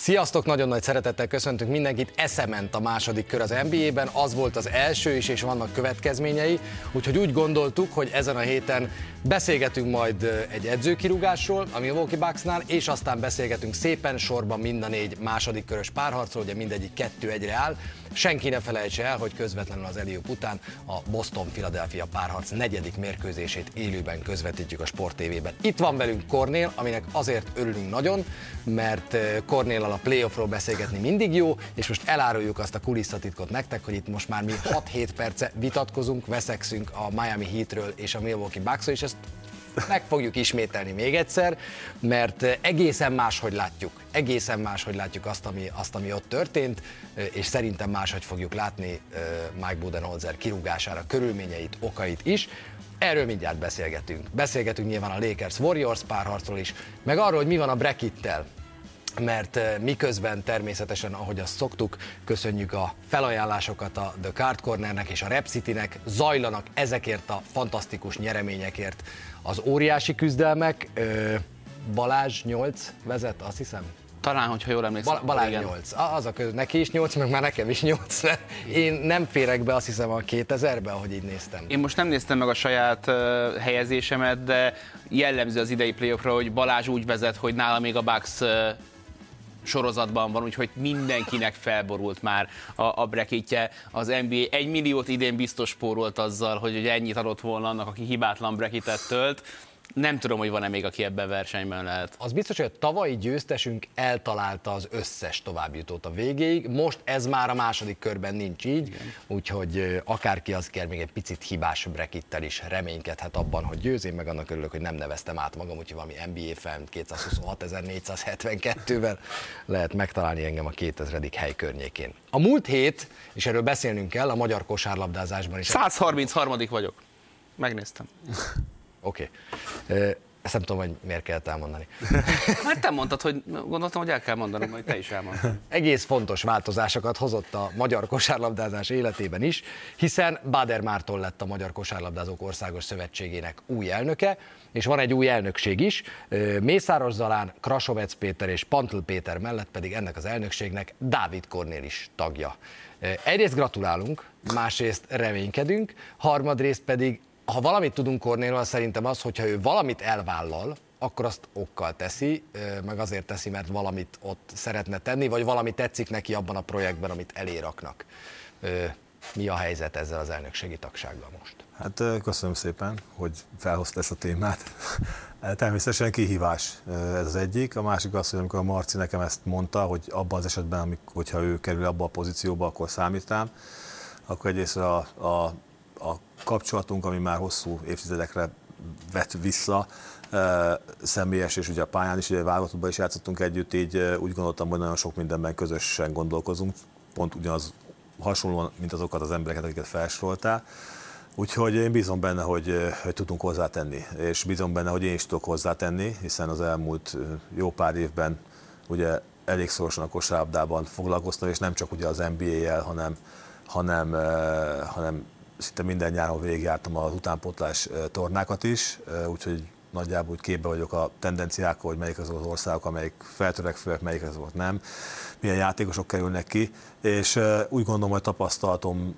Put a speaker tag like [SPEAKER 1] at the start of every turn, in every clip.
[SPEAKER 1] Sziasztok, nagyon nagy szeretettel köszöntünk mindenkit. Eszement a második kör az NBA-ben, az volt az első is, és vannak következményei, úgyhogy úgy gondoltuk, hogy ezen a héten beszélgetünk majd egy edzőkirúgásról a Milwaukee Bucksnál, és aztán beszélgetünk szépen sorban mind a négy második körös párharcról, ugye mindegyik kettő egyre áll. Senki ne felejtse el, hogy közvetlenül az Eliup után a Boston-Philadelphia párharc negyedik mérkőzését élőben közvetítjük a Sport TV-ben. Itt van velünk Kornél, aminek azért örülünk nagyon, mert Kornél a playoffról beszélgetni mindig jó, és most eláruljuk azt a kulisszatitkot nektek, hogy itt most már mi 6-7 perce vitatkozunk, veszekszünk a Miami Heatről és a Milwaukee Bucksról, és ezt meg fogjuk ismételni még egyszer, mert egészen máshogy látjuk, egészen máshogy látjuk azt, ami, azt, ami ott történt, és szerintem máshogy fogjuk látni Mike Budenholzer kirúgására körülményeit, okait is. Erről mindjárt beszélgetünk. Beszélgetünk nyilván a Lakers-Warriors párharcról is, meg arról, hogy mi van a Brekittel, mert eh, miközben természetesen, ahogy azt szoktuk, köszönjük a felajánlásokat a The Card Cornernek és a Rep City-nek, zajlanak ezekért a fantasztikus nyereményekért az óriási küzdelmek. Balázs 8 vezet, azt hiszem.
[SPEAKER 2] Talán, hogyha jól emlékszem.
[SPEAKER 1] Bal- Balázs igen. 8. Az a köz, neki is 8, meg már nekem is 8. Én nem férek be, azt hiszem, a 2000-be, ahogy így néztem.
[SPEAKER 2] Én most nem néztem meg a saját uh, helyezésemet, de jellemző az idei playoffra, hogy Balázs úgy vezet, hogy nála még a Bucks uh, sorozatban van, úgyhogy mindenkinek felborult már a, a brekitje. Az NBA egy milliót idén biztos spórolt azzal, hogy, hogy ennyit adott volna annak, aki hibátlan brekitet tölt nem tudom, hogy van-e még, aki ebben versenyben lehet.
[SPEAKER 1] Az biztos, hogy a tavalyi győztesünk eltalálta az összes továbbjutót a végéig. Most ez már a második körben nincs így, Igen. úgyhogy akárki az kell még egy picit hibás brekittel is reménykedhet abban, hogy győz. Én meg annak örülök, hogy nem neveztem át magam, úgyhogy valami NBA fan 226.472-vel lehet megtalálni engem a 2000. hely környékén. A múlt hét, és erről beszélnünk kell, a magyar kosárlabdázásban is.
[SPEAKER 2] 133. vagyok. Megnéztem.
[SPEAKER 1] Oké. Okay. Ezt nem tudom, hogy miért kellett elmondani.
[SPEAKER 2] Hát te mondtad, hogy gondoltam, hogy el kell mondani, majd te is elmondtad.
[SPEAKER 1] Egész fontos változásokat hozott a magyar kosárlabdázás életében is, hiszen Bader Márton lett a Magyar Kosárlabdázók Országos Szövetségének új elnöke, és van egy új elnökség is. Mészáros Zalán, Krasovec Péter és Pantl Péter mellett pedig ennek az elnökségnek Dávid Kornél is tagja. Egyrészt gratulálunk, másrészt reménykedünk, harmadrészt pedig ha valamit tudunk Kornéről, szerintem az, hogyha ő valamit elvállal, akkor azt okkal teszi, meg azért teszi, mert valamit ott szeretne tenni, vagy valami tetszik neki abban a projektben, amit eléraknak. Mi a helyzet ezzel az elnökségi tagsággal most?
[SPEAKER 3] Hát köszönöm szépen, hogy felhozta ezt a témát. Természetesen kihívás ez az egyik. A másik az, hogy amikor a Marci nekem ezt mondta, hogy abban az esetben, amikor, hogyha ő kerül abba a pozícióba, akkor számít rám, akkor egyrészt a, a a kapcsolatunk, ami már hosszú évtizedekre vett vissza, személyes, és ugye a pályán is, ugye válogatottban is játszottunk együtt, így úgy gondoltam, hogy nagyon sok mindenben közösen gondolkozunk, pont ugyanaz hasonlóan, mint azokat az embereket, akiket felsoroltál. Úgyhogy én bízom benne, hogy, hogy tudunk hozzátenni, és bízom benne, hogy én is tudok hozzátenni, hiszen az elmúlt jó pár évben ugye elég szorosan a kosárlabdában foglalkoztam, és nem csak ugye az NBA-jel, hanem, hanem, hanem szinte minden nyáron végigjártam az utánpotlás tornákat is, úgyhogy nagyjából úgy képbe vagyok a tendenciákkal, hogy melyik az az országok, amelyik feltörekvőek, melyik azok nem, milyen játékosok kerülnek ki, és úgy gondolom, hogy tapasztalatom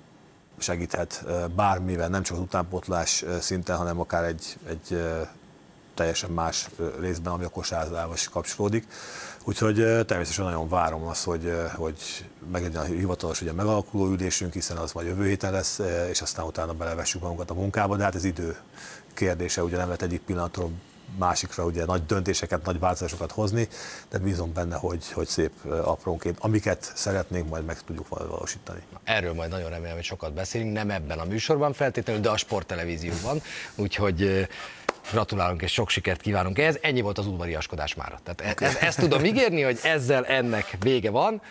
[SPEAKER 3] segíthet bármivel, nem csak az utánpotlás szinten, hanem akár egy, egy teljesen más részben, ami a kosárláshoz kapcsolódik. Úgyhogy természetesen nagyon várom azt, hogy, hogy meglegyen a hivatalos ugye megalakuló ülésünk, hiszen az majd jövő héten lesz, és aztán utána belevessük magunkat a munkába, de hát ez idő kérdése, ugye nem lehet egyik pillanatról másikra ugye nagy döntéseket, nagy változásokat hozni, de bízom benne, hogy, hogy szép aprónként, amiket szeretnénk, majd meg tudjuk valósítani.
[SPEAKER 1] Erről majd nagyon remélem, hogy sokat beszélünk, nem ebben a műsorban feltétlenül, de a sporttelevízióban, úgyhogy Gratulálunk és sok sikert kívánunk ehhez. Ennyi volt az udvariaskodás már. Tehát e- ez, ezt tudom ígérni, hogy ezzel ennek vége van.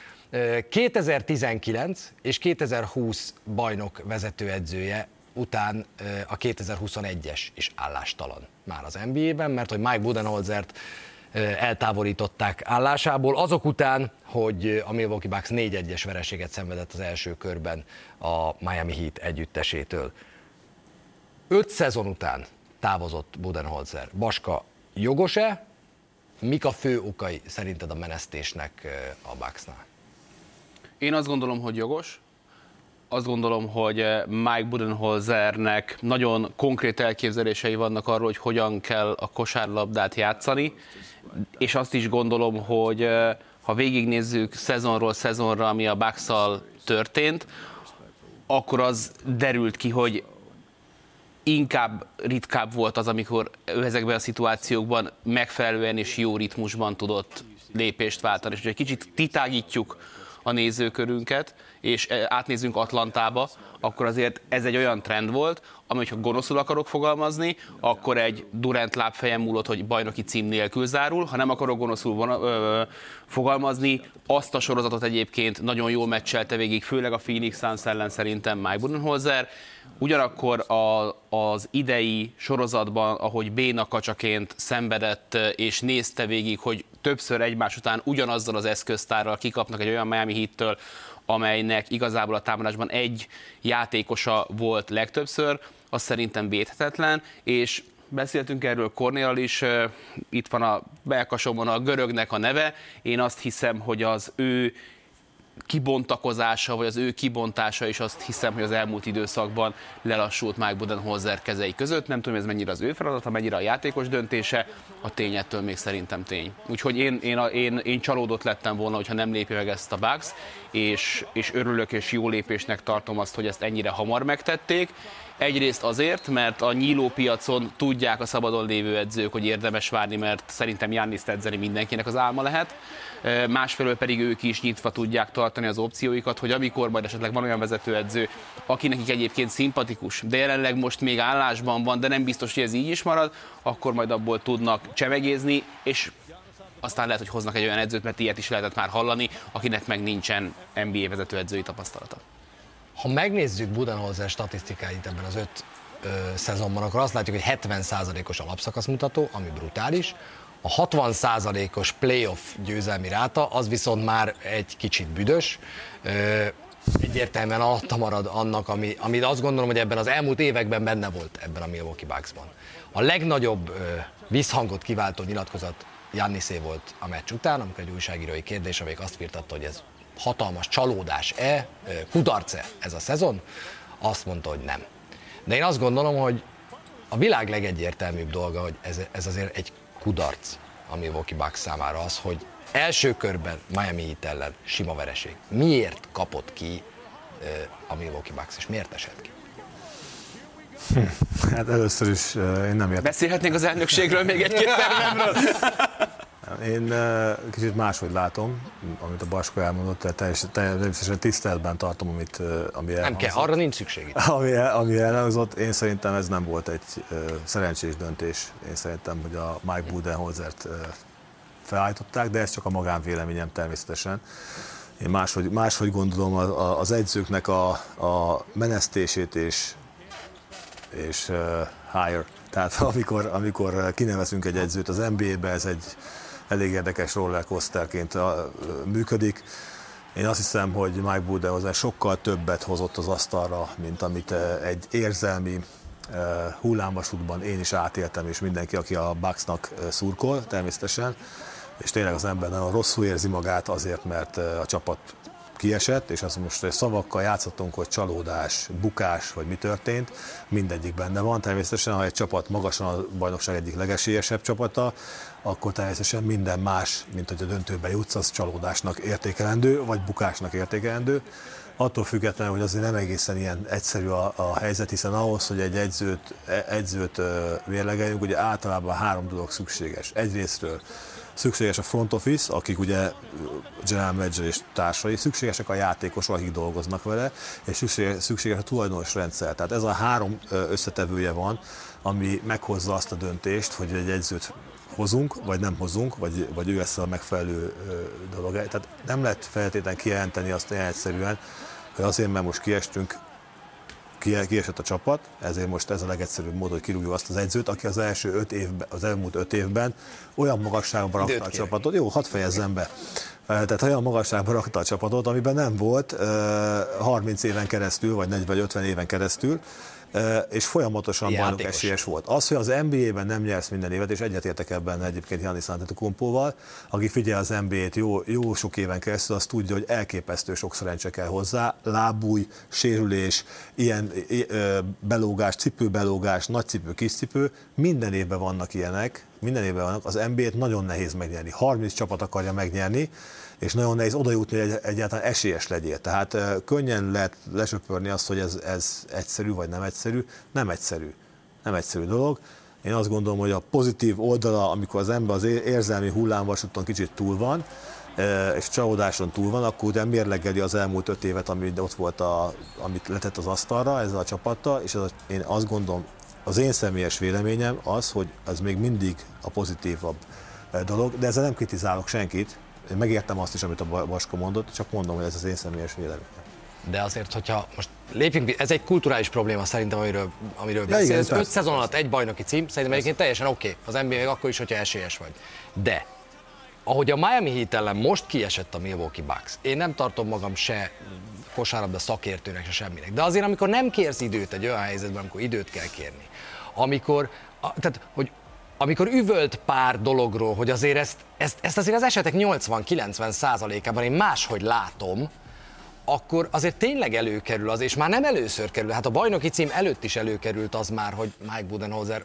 [SPEAKER 1] 2019 és 2020 bajnok vezetőedzője után a 2021-es is állástalan már az NBA-ben, mert hogy Mike Budenholzert eltávolították állásából, azok után, hogy a Milwaukee Bucks 4-1-es vereséget szenvedett az első körben a Miami Heat együttesétől. Öt szezon után távozott Budenholzer. Baska jogos-e, mik a fő okai szerinted a menesztésnek a Bucksnál?
[SPEAKER 2] Én azt gondolom, hogy jogos. Azt gondolom, hogy Mike Budenholzernek nagyon konkrét elképzelései vannak arról, hogy hogyan kell a kosárlabdát játszani, és azt is gondolom, hogy ha végignézzük szezonról szezonra, ami a bucks történt, akkor az derült ki, hogy inkább ritkább volt az, amikor ő ezekben a szituációkban megfelelően és jó ritmusban tudott lépést váltani. És hogy egy kicsit titágítjuk a nézőkörünket, és átnézzünk Atlantába, akkor azért ez egy olyan trend volt, ami, hogyha gonoszul akarok fogalmazni, akkor egy Durant lábfejem múlott, hogy bajnoki cím nélkül zárul, ha nem akarok gonoszul von, ö, fogalmazni, azt a sorozatot egyébként nagyon jól meccselte végig, főleg a Phoenix Suns ellen szerintem Mike Budenholzer. Ugyanakkor a, az idei sorozatban, ahogy Béna kacsaként szenvedett és nézte végig, hogy többször egymás után ugyanazzal az eszköztárral kikapnak egy olyan Miami Heat-től, amelynek igazából a támadásban egy játékosa volt legtöbbször, az szerintem védhetetlen, és beszéltünk erről Kornél is, itt van a belkasomon a görögnek a neve, én azt hiszem, hogy az ő kibontakozása, vagy az ő kibontása is azt hiszem, hogy az elmúlt időszakban lelassult Mike Budenholzer kezei között. Nem tudom, ez mennyire az ő feladata, mennyire a játékos döntése, a tényettől még szerintem tény. Úgyhogy én, én, én, én csalódott lettem volna, hogyha nem lépi meg ezt a Bucks, és, és örülök és jó lépésnek tartom azt, hogy ezt ennyire hamar megtették. Egyrészt azért, mert a nyílópiacon tudják a szabadon lévő edzők, hogy érdemes várni, mert szerintem Janniszt edzeni mindenkinek az álma lehet másfelől pedig ők is nyitva tudják tartani az opcióikat, hogy amikor majd esetleg van olyan vezetőedző, aki nekik egyébként szimpatikus, de jelenleg most még állásban van, de nem biztos, hogy ez így is marad, akkor majd abból tudnak csemegézni, és aztán lehet, hogy hoznak egy olyan edzőt, mert ilyet is lehetett már hallani, akinek meg nincsen NBA vezetőedzői tapasztalata.
[SPEAKER 1] Ha megnézzük Budenholzer statisztikáit ebben az öt ö, szezonban, akkor azt látjuk, hogy 70%-os alapszakasz mutató, ami brutális, a 60%-os playoff győzelmi ráta, az viszont már egy kicsit büdös. Egyértelműen alatta marad annak, ami, amit azt gondolom, hogy ebben az elmúlt években benne volt ebben a Milwaukee Bucksban. A legnagyobb visszhangot kiváltó nyilatkozat Janniszé volt a meccs után, amikor egy újságírói kérdés, amelyik azt firtatta, hogy ez hatalmas csalódás-e, kudarc-e ez a szezon, azt mondta, hogy nem. De én azt gondolom, hogy a világ legegyértelműbb dolga, hogy ez, ez azért egy kudarc a Milwaukee Bucks számára az, hogy első körben Miami Heat ellen sima vereség. Miért kapott ki a Milwaukee Bucks, és miért esett ki?
[SPEAKER 3] Hm, hát először is én nem értem.
[SPEAKER 2] Beszélhetnénk az elnökségről még egy-két tervemről?
[SPEAKER 3] Én kicsit máshogy látom, amit a Basko elmondott, tehát teljesen, teljesen tiszteletben tartom, amit, ami
[SPEAKER 1] Nem kell, arra nincs szükség.
[SPEAKER 3] Ami, ami elhangzott, én szerintem ez nem volt egy szerencsés döntés. Én szerintem, hogy a Mike Budenholzert felállították, de ez csak a magánvéleményem természetesen. Én máshogy, máshogy gondolom az edzőknek a, a menesztését és, és uh, hire. Tehát amikor, amikor kinevezünk egy edzőt az NBA-be, ez egy, elég érdekes rollercoasterként működik. Én azt hiszem, hogy Mike Budenholzer sokkal többet hozott az asztalra, mint amit egy érzelmi hullámvasútban én is átéltem, és mindenki, aki a Bucksnak szurkol természetesen, és tényleg az ember nagyon rosszul érzi magát azért, mert a csapat kiesett, és azt most szavakkal játszhatunk, hogy csalódás, bukás, vagy mi történt, mindegyik benne van. Természetesen, ha egy csapat magasan a bajnokság egyik legesélyesebb csapata, akkor természetesen minden más, mint hogy a döntőbe jutsz, az csalódásnak értékelendő, vagy bukásnak értékelendő. Attól függetlenül, hogy azért nem egészen ilyen egyszerű a, a helyzet, hiszen ahhoz, hogy egy edzőt, e, edzőt vérlegeljünk, ugye általában három dolog szükséges. Egyrésztről szükséges a front office, akik ugye general manager és társai, szükségesek a játékosok, akik dolgoznak vele, és szükséges, a tulajdonos rendszer. Tehát ez a három összetevője van, ami meghozza azt a döntést, hogy egy edzőt hozunk, vagy nem hozunk, vagy, vagy ő lesz a megfelelő dolog. Tehát nem lehet feltétlenül kijelenteni azt olyan egyszerűen, hogy azért, mert most kiestünk, kiesett a csapat, ezért most ez a legegyszerűbb mód, hogy kirúgjuk azt az edzőt, aki az első öt évben, az elmúlt öt évben olyan magasságban rakta a csapatot, jó, hadd fejezzem be, tehát olyan magasságban rakta a csapatot, amiben nem volt 30 éven keresztül, vagy 40 vagy 50 éven keresztül, és folyamatosan bajnok esélyes volt. Az, hogy az NBA-ben nem nyersz minden évet, és egyetértek ebben egyébként Janis Antetokounmpóval, aki figyel az NBA-t jó, jó sok éven keresztül, az tudja, hogy elképesztő sok szerencse kell hozzá, lábúj, sérülés, ilyen ö, belógás, cipőbelógás, nagy cipő, kis cipő, minden évben vannak ilyenek, minden évben vannak, az NBA-t nagyon nehéz megnyerni. 30 csapat akarja megnyerni, és nagyon nehéz oda jutni, hogy egy- egyáltalán esélyes legyél. Tehát könnyen lehet lesöpörni azt, hogy ez, ez egyszerű vagy nem egyszerű. Nem egyszerű. Nem egyszerű dolog. Én azt gondolom, hogy a pozitív oldala, amikor az ember az érzelmi hullámvasúton kicsit túl van, és csalódáson túl van, akkor ugye mérlegeli az elmúlt öt évet, ami ott volt, a, amit letett az asztalra ezzel a csapattal, és ez a, én azt gondolom, az én személyes véleményem az, hogy ez még mindig a pozitívabb dolog, de ezzel nem kritizálok senkit. Én megértem azt is, amit a Ba- Baska mondott, csak mondom, hogy ez az én személyes véleményem.
[SPEAKER 1] De azért, hogyha most lépjünk, ez egy kulturális probléma szerintem, amiről, amiről
[SPEAKER 3] igen,
[SPEAKER 1] beszélsz. Öt
[SPEAKER 3] persze.
[SPEAKER 1] szezon alatt egy bajnoki cím, szerintem egyébként teljesen oké. Az NBA még akkor is, hogyha esélyes vagy. De ahogy a Miami Heat ellen most kiesett a Milwaukee Bucks, én nem tartom magam se kosárlabda szakértőnek, se semminek. De azért, amikor nem kérsz időt egy olyan helyzetben, amikor időt kell kérni, amikor, a, tehát, hogy amikor üvölt pár dologról, hogy azért ezt, ezt, ezt azért az esetek 80-90 százalékában én máshogy látom, akkor azért tényleg előkerül az, és már nem először kerül, hát a bajnoki cím előtt is előkerült az már, hogy Mike Budenholzer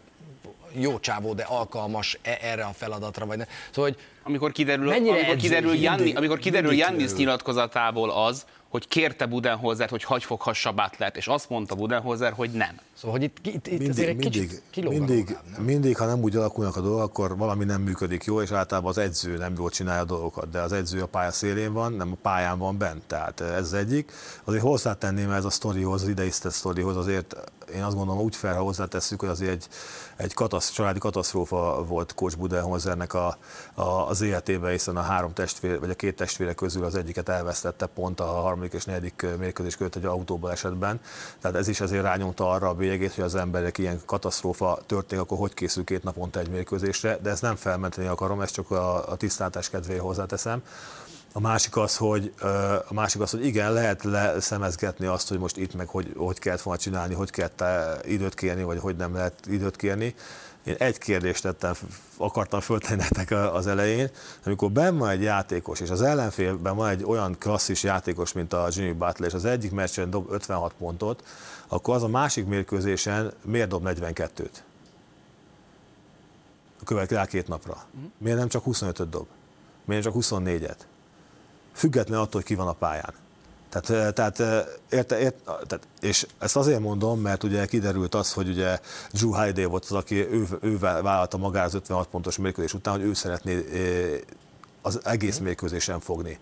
[SPEAKER 1] jó csávó, de alkalmas -e erre a feladatra, vagy ne. Szóval, hogy
[SPEAKER 2] Amikor kiderül, amikor kiderül,
[SPEAKER 1] Mindig-
[SPEAKER 2] Janni, amikor kiderül Jannis nyilatkozatából az, hogy kérte Budenholzert, hogy hagy foghassa Butlert, és azt mondta Budenholzer, hogy nem.
[SPEAKER 1] Szóval, hogy itt, itt, itt
[SPEAKER 3] Mindig,
[SPEAKER 1] azért egy
[SPEAKER 3] mindig,
[SPEAKER 1] kicsit
[SPEAKER 3] mindig,
[SPEAKER 1] nem?
[SPEAKER 3] mindig, ha nem úgy alakulnak a dolgok, akkor valami nem működik jó, és általában az edző nem jól csinálja a dolgokat, de az edző a pálya szélén van, nem a pályán van bent, tehát ez az egyik. Azért hozzátenném ez a sztorihoz, az ideisztett sztorihoz, azért én azt gondolom, úgy fel, ha hozzátesszük, hogy azért egy, egy katasz, családi katasztrófa volt Coach Budenholzernek a, a, az életében, hiszen a három testvér, vagy a két testvére közül az egyiket elvesztette pont a harmadik és negyedik mérkőzés között egy autóbal esetben. Tehát ez is azért rányomta arra a bélyegét, hogy az emberek ilyen katasztrófa történik, akkor hogy készül két naponta egy mérkőzésre, de ezt nem felmenteni akarom, ezt csak a, a tisztátás kedvéért hozzáteszem. A másik az, hogy, a másik az, hogy igen, lehet leszemezgetni azt, hogy most itt meg hogy, hogy kellett volna csinálni, hogy kellett időt kérni, vagy hogy nem lehet időt kérni. Én egy kérdést tettem, akartam föltenni nektek az elején, amikor benn van egy játékos, és az ellenfélben van egy olyan klasszis játékos, mint a Jimmy Butler, és az egyik meccsen dob 56 pontot, akkor az a másik mérkőzésen miért dob 42-t? A következő két napra. Miért nem csak 25-öt dob? Miért nem csak 24-et? Független attól, hogy ki van a pályán. Tehát, eh, tehát, eh, érte, ért, tehát, és ezt azért mondom, mert ugye kiderült az, hogy ugye Drew Holiday volt az, aki ő, ő vállalta magára az 56 pontos mérkőzés után, hogy ő szeretné eh, az egész mérkőzésen fogni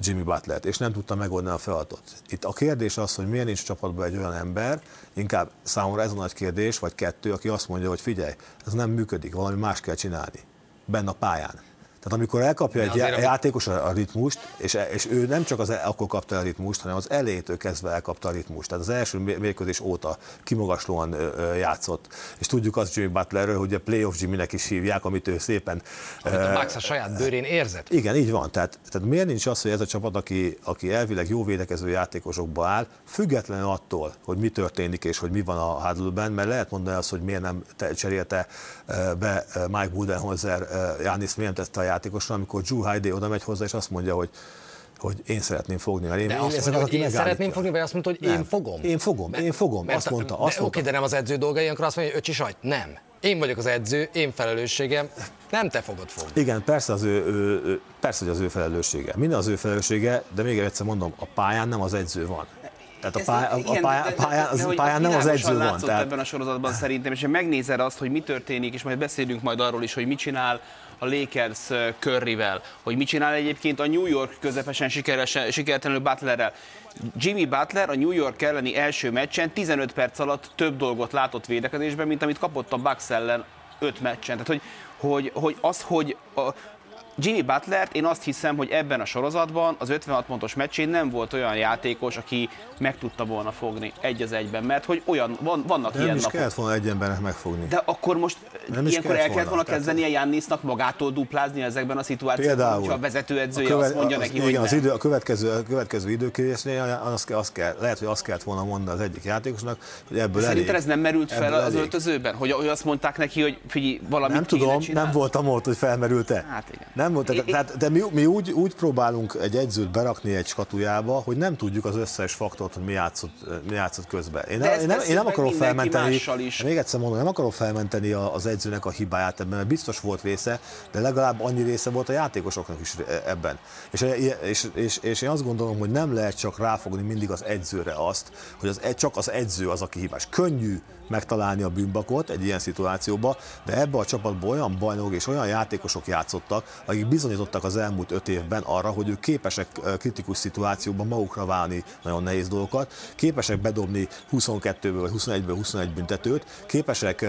[SPEAKER 3] Jimmy Butlert, és nem tudta megoldani a feladatot. Itt a kérdés az, hogy miért nincs csapatban egy olyan ember, inkább számomra ez a nagy kérdés, vagy kettő, aki azt mondja, hogy figyelj, ez nem működik, valami más kell csinálni, benne a pályán. Tehát amikor elkapja egy já- játékos a, ritmust, és, e- és ő nem csak az el- akkor kapta a ritmust, hanem az elejétől kezdve elkapta a ritmust. Tehát az első mé- mérkőzés óta kimagaslóan ö, játszott. És tudjuk azt Jimmy Butlerről, hogy a playoff Jimmy-nek is hívják, amit ő szépen
[SPEAKER 1] Amit a Max a saját bőrén érzett.
[SPEAKER 3] igen, így van. Tehát, tehát miért nincs az, hogy ez a csapat, aki, aki elvileg jó védekező játékosokba áll, függetlenül attól, hogy mi történik és hogy mi van a huddle mert lehet mondani azt, hogy miért nem te, cserélte be Mike Budenholzer, eh, Jánisz miért tette a játékosra, amikor Drew Holiday oda megy hozzá, és azt mondja, hogy hogy én szeretném fogni. Mert én,
[SPEAKER 1] De
[SPEAKER 3] én
[SPEAKER 1] azt mondja,
[SPEAKER 3] az,
[SPEAKER 1] hogy én szeretném fogni, vagy azt mondta, hogy én
[SPEAKER 3] Nem.
[SPEAKER 1] fogom?
[SPEAKER 3] Én fogom, én fogom, azt mondta, azt
[SPEAKER 1] de,
[SPEAKER 3] mondta.
[SPEAKER 1] Oké, de nem az edző dolga, ilyenkor azt mondja, hogy öcsi sajt. Nem. Én vagyok az edző, én felelősségem, nem te fogod fogni.
[SPEAKER 3] Igen, persze, az ő, ő, persze, hogy az ő felelőssége. Minden az ő felelőssége, de még egyszer mondom, a pályán nem az edző van. Tehát a, pály, a, a pályán, pályán, az,
[SPEAKER 2] hogy
[SPEAKER 3] pályán nem az edző van.
[SPEAKER 2] látszott
[SPEAKER 3] Tehát,
[SPEAKER 2] ebben a sorozatban szerintem, és ha megnézed azt, hogy mi történik, és majd beszélünk majd arról is, hogy mit csinál a Lakers Curryvel, hogy mit csinál egyébként a New York közepesen sikeresen, sikertelenül Butlerrel. Jimmy Butler a New York elleni első meccsen 15 perc alatt több dolgot látott védekezésben, mint amit kapott a Bucks ellen 5 meccsen. Tehát, hogy, hogy, hogy az, hogy a, Jimmy Butlert én azt hiszem, hogy ebben a sorozatban az 56 pontos meccsén nem volt olyan játékos, aki meg tudta volna fogni egy az egyben, mert hogy olyan, van, vannak
[SPEAKER 3] Nem
[SPEAKER 2] ilyen
[SPEAKER 3] is
[SPEAKER 2] napok.
[SPEAKER 3] kellett volna egy embernek megfogni.
[SPEAKER 2] De akkor most
[SPEAKER 3] Nem
[SPEAKER 2] ilyenkor el
[SPEAKER 3] kellett
[SPEAKER 2] volna kezdeni a Jannisnak magától duplázni ezekben a szituációkban,
[SPEAKER 3] Például.
[SPEAKER 2] hogyha a vezetőedzője
[SPEAKER 3] követ-
[SPEAKER 2] azt mondja
[SPEAKER 3] az-
[SPEAKER 2] neki,
[SPEAKER 3] igen,
[SPEAKER 2] hogy
[SPEAKER 3] az
[SPEAKER 2] nem.
[SPEAKER 3] idő, a következő, a következő időkérésnél az, kell- az kell, lehet, hogy azt kellett volna mondani az egyik játékosnak, hogy ebből
[SPEAKER 2] Szerinted
[SPEAKER 3] elég.
[SPEAKER 2] ez nem merült fel
[SPEAKER 3] Ebből
[SPEAKER 2] az
[SPEAKER 3] elég.
[SPEAKER 2] öltözőben? Hogy, hogy azt mondták neki, hogy figyelj, valamit
[SPEAKER 3] Nem tudom, nem voltam ott, hogy felmerült-e.
[SPEAKER 2] Hát igen.
[SPEAKER 3] Nem volt,
[SPEAKER 2] I-
[SPEAKER 3] tehát, de mi, mi úgy, úgy próbálunk egy edzőt berakni egy skatujába, hogy nem tudjuk az összes faktort, hogy mi játszott, mi játszott közben. Én,
[SPEAKER 2] De
[SPEAKER 3] nem, én, nem, én nem akarom felmenteni,
[SPEAKER 2] is.
[SPEAKER 3] még egyszer mondom, nem akarom felmenteni az edzőnek a hibáját ebben, mert biztos volt része, de legalább annyi része volt a játékosoknak is ebben. És, és, és, és én azt gondolom, hogy nem lehet csak ráfogni mindig az edzőre azt, hogy az, csak az edző az, aki hibás. Könnyű megtalálni a bűnbakot egy ilyen szituációba, de ebbe a csapatban olyan bajnok és olyan játékosok játszottak, akik bizonyítottak az elmúlt öt évben arra, hogy ők képesek kritikus szituációban magukra válni. Nagyon nehéz dolgokat, képesek bedobni 22-ből vagy 21-ből 21 büntetőt, képesek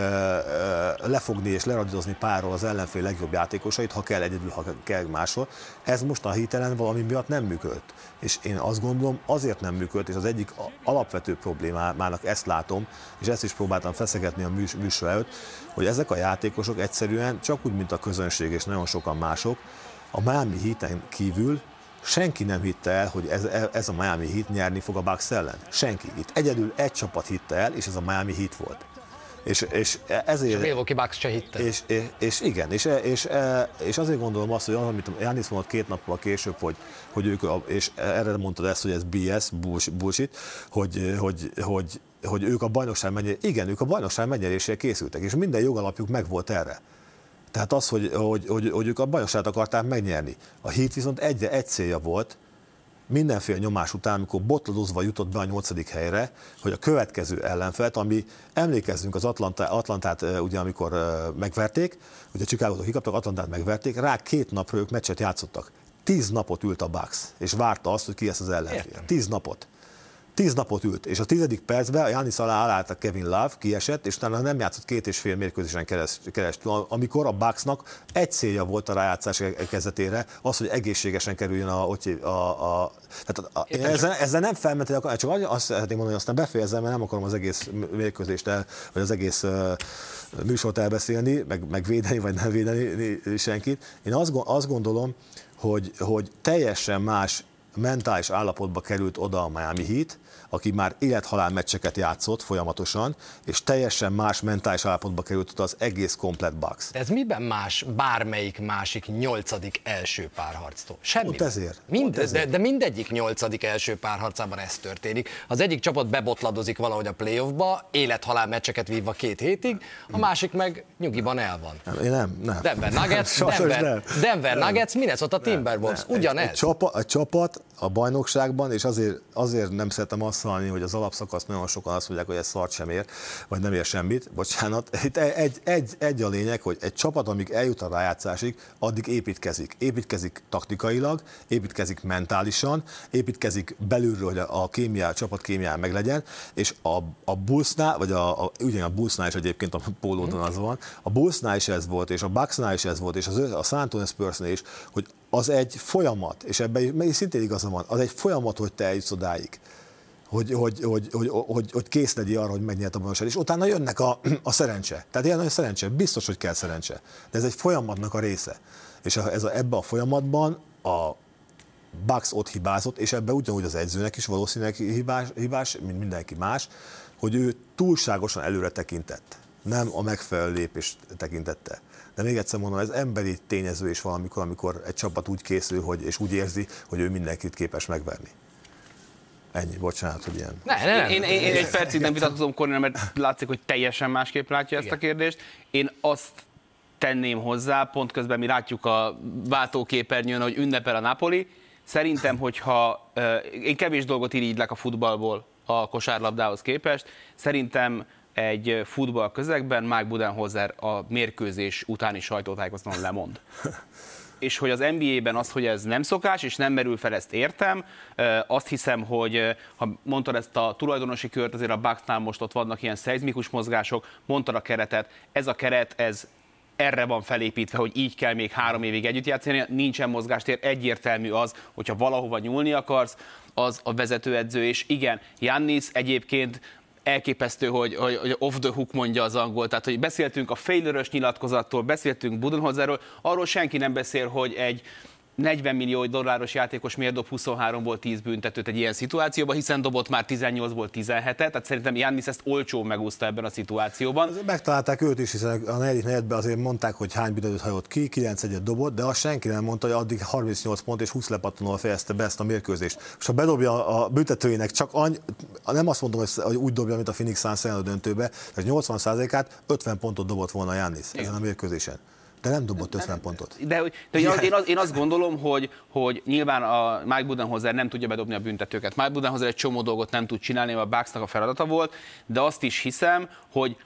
[SPEAKER 3] lefogni és leradizozni párról az ellenfél legjobb játékosait, ha kell egyedül, ha kell máshol. Ez most a hitelen valami miatt nem működött. És én azt gondolom, azért nem működött, és az egyik alapvető problémának ezt látom, és ezt is próbáltam feszegetni a műs- műsor előtt, hogy ezek a játékosok egyszerűen, csak úgy, mint a közönség és nagyon sokan mások, a Miami Heaten kívül senki nem hitte el, hogy ez, ez a Miami Heat nyerni fog a Bucks ellen. Senki. Itt egyedül egy csapat hitte el, és ez a Miami Heat volt. És, és ezért...
[SPEAKER 1] A Milwaukee Bucks se hitte.
[SPEAKER 3] És, és, és igen, és, és, és azért gondolom azt, hogy az, amit Jánisz mondott két nappal később, hogy, hogy ők, a- és erre mondtad ezt, hogy ez BS, bullshit, hogy, hogy, hogy, hogy ők a bajnokság megnyerésére, igen, ők a bajnokság megnyerésére készültek, és minden jogalapjuk megvolt erre. Tehát az, hogy, hogy, hogy, hogy ők a bajnokságot akarták megnyerni. A Heat viszont egy, egy célja volt, mindenféle nyomás után, amikor botladozva jutott be a nyolcadik helyre, hogy a következő ellenfelt, ami emlékezzünk az Atlantát, eh, ugye amikor megverték, ugye Chicagótól kikaptak, Atlantát megverték, rá két napra ők meccset játszottak. Tíz napot ült a Bucks, és várta azt, hogy ki lesz az ellenfél.
[SPEAKER 1] Értem.
[SPEAKER 3] Tíz napot. Tíz napot ült, és a tizedik percben a Janis alá állt a Kevin Love, kiesett, és utána nem játszott két és fél mérkőzésen keres- keresztül, amikor a Bucksnak egy célja volt a rájátszás kezdetére, az, hogy egészségesen kerüljön a, a, a, tehát a, én ezzel, ezzel, nem felmenteni akarok, csak azt szeretném mondani, hogy aztán befejezem, mert nem akarom az egész mérkőzést el, vagy az egész uh, műsort elbeszélni, meg, meg védeni, vagy nem védeni senkit. Én azt, azt gondolom, hogy, hogy teljesen más mentális állapotba került oda a Miami Heat, aki már élethalál meccseket játszott folyamatosan, és teljesen más mentális állapotba került az egész komplet Bucks.
[SPEAKER 1] De ez miben más bármelyik másik nyolcadik első párharctól? Semmi.
[SPEAKER 3] Pont ezért.
[SPEAKER 1] Mind,
[SPEAKER 3] Pont ezért.
[SPEAKER 1] De, de mindegyik nyolcadik első párharcában ez történik. Az egyik csapat bebotladozik valahogy a playoffba, élethalál meccseket vívva két hétig, a másik meg nyugiban el van.
[SPEAKER 3] Nem, én nem, nem.
[SPEAKER 1] Denver Nuggets,
[SPEAKER 3] Sajnos
[SPEAKER 1] Denver,
[SPEAKER 3] nem.
[SPEAKER 1] Denver
[SPEAKER 3] Nem.
[SPEAKER 1] Nuggets, Minnesota Timberwolves,
[SPEAKER 3] Egy,
[SPEAKER 1] ugyanez.
[SPEAKER 3] egy, csapat, egy csapat a bajnokságban, és azért, azért nem szeretem azt hallani, hogy az alapszakasz nagyon sokan azt mondják, hogy ez szart sem ér, vagy nem ér semmit. Bocsánat. Itt egy, egy, egy a lényeg, hogy egy csapat, amíg eljut a rájátszásig, addig építkezik. Építkezik taktikailag, építkezik mentálisan, építkezik belülről, hogy a, kémia, a csapat kémiája meglegyen, és a, a Bullsnál, vagy a, a, ugyan a Bullsnál is egyébként a pólódon az van, a Bullsnál is ez volt, és a Bucksnál is ez volt, és az, a San Antonio Spursnél is, hogy az egy folyamat, és ebben szintén igaza van, az egy folyamat, hogy te eljutsz odáig. Hogy, hogy, hogy, hogy, hogy, hogy kész legyél arra, hogy megnyert a bajnokság. És utána jönnek a, a szerencse. Tehát ilyen nagy szerencse, biztos, hogy kell szerencse. De ez egy folyamatnak a része. És a, ez a, ebbe a folyamatban a Bucks ott hibázott, és ebbe ugyanúgy az edzőnek is valószínűleg hibás, hibás, mint mindenki más, hogy ő túlságosan előre tekintett. Nem a megfelelő lépést tekintette. De még egyszer mondom, ez emberi tényező is valamikor, amikor egy csapat úgy készül, hogy, és úgy érzi, hogy ő mindenkit képes megverni. Ennyi, bocsánat, hogy ilyen.
[SPEAKER 1] Ne, ne, nem.
[SPEAKER 2] Én, én, én egy percig nem vitatkozom Kornél, mert látszik, hogy teljesen másképp látja ezt
[SPEAKER 1] Igen.
[SPEAKER 2] a kérdést. Én azt tenném hozzá, pont közben mi látjuk a váltóképernyőn, hogy ünnepel a Napoli. Szerintem, hogyha én kevés dolgot irigylek a futballból a kosárlabdához képest, szerintem egy futball közegben Mike Budenholzer a mérkőzés utáni sajtótájékoztatón lemond és hogy az NBA-ben az, hogy ez nem szokás, és nem merül fel, ezt értem. Azt hiszem, hogy ha mondtad ezt a tulajdonosi kört, azért a Bucksnál most ott vannak ilyen szeizmikus mozgások, mondtad a keretet, ez a keret, ez erre van felépítve, hogy így kell még három évig együtt játszani, nincsen mozgástér, egyértelmű az, hogyha valahova nyúlni akarsz, az a vezetőedző, és igen, Jannis egyébként elképesztő, hogy, hogy, hogy off the hook mondja az angol. Tehát, hogy beszéltünk a failure nyilatkozattól, beszéltünk Budenholzerről, arról senki nem beszél, hogy egy 40 millió dolláros játékos miért dob 23-ból 10 büntetőt egy ilyen szituációban, hiszen dobott már 18-ból 17-et, tehát szerintem Jannis ezt olcsó megúszta ebben a szituációban.
[SPEAKER 3] Megtalálták őt is, hiszen a negyedik negyedben azért mondták, hogy hány büntetőt hajót ki, 9 egyet dobott, de azt senki nem mondta, hogy addig 38 pont és 20 lepattanóval fejezte be ezt a mérkőzést. És ha bedobja a büntetőjének csak annyi, nem azt mondom, hogy úgy dobja, mint a Phoenix Suns döntőbe, hogy 80%-át 50 pontot dobott volna Jannis ezen a mérkőzésen. De nem dobott 50 pontot.
[SPEAKER 2] De, de én, én, én azt gondolom, hogy, hogy nyilván a Mike Budenholzer nem tudja bedobni a büntetőket. Mike Budenholzer egy csomó dolgot nem tud csinálni, a Bucksnak a feladata volt, de azt is hiszem, hogy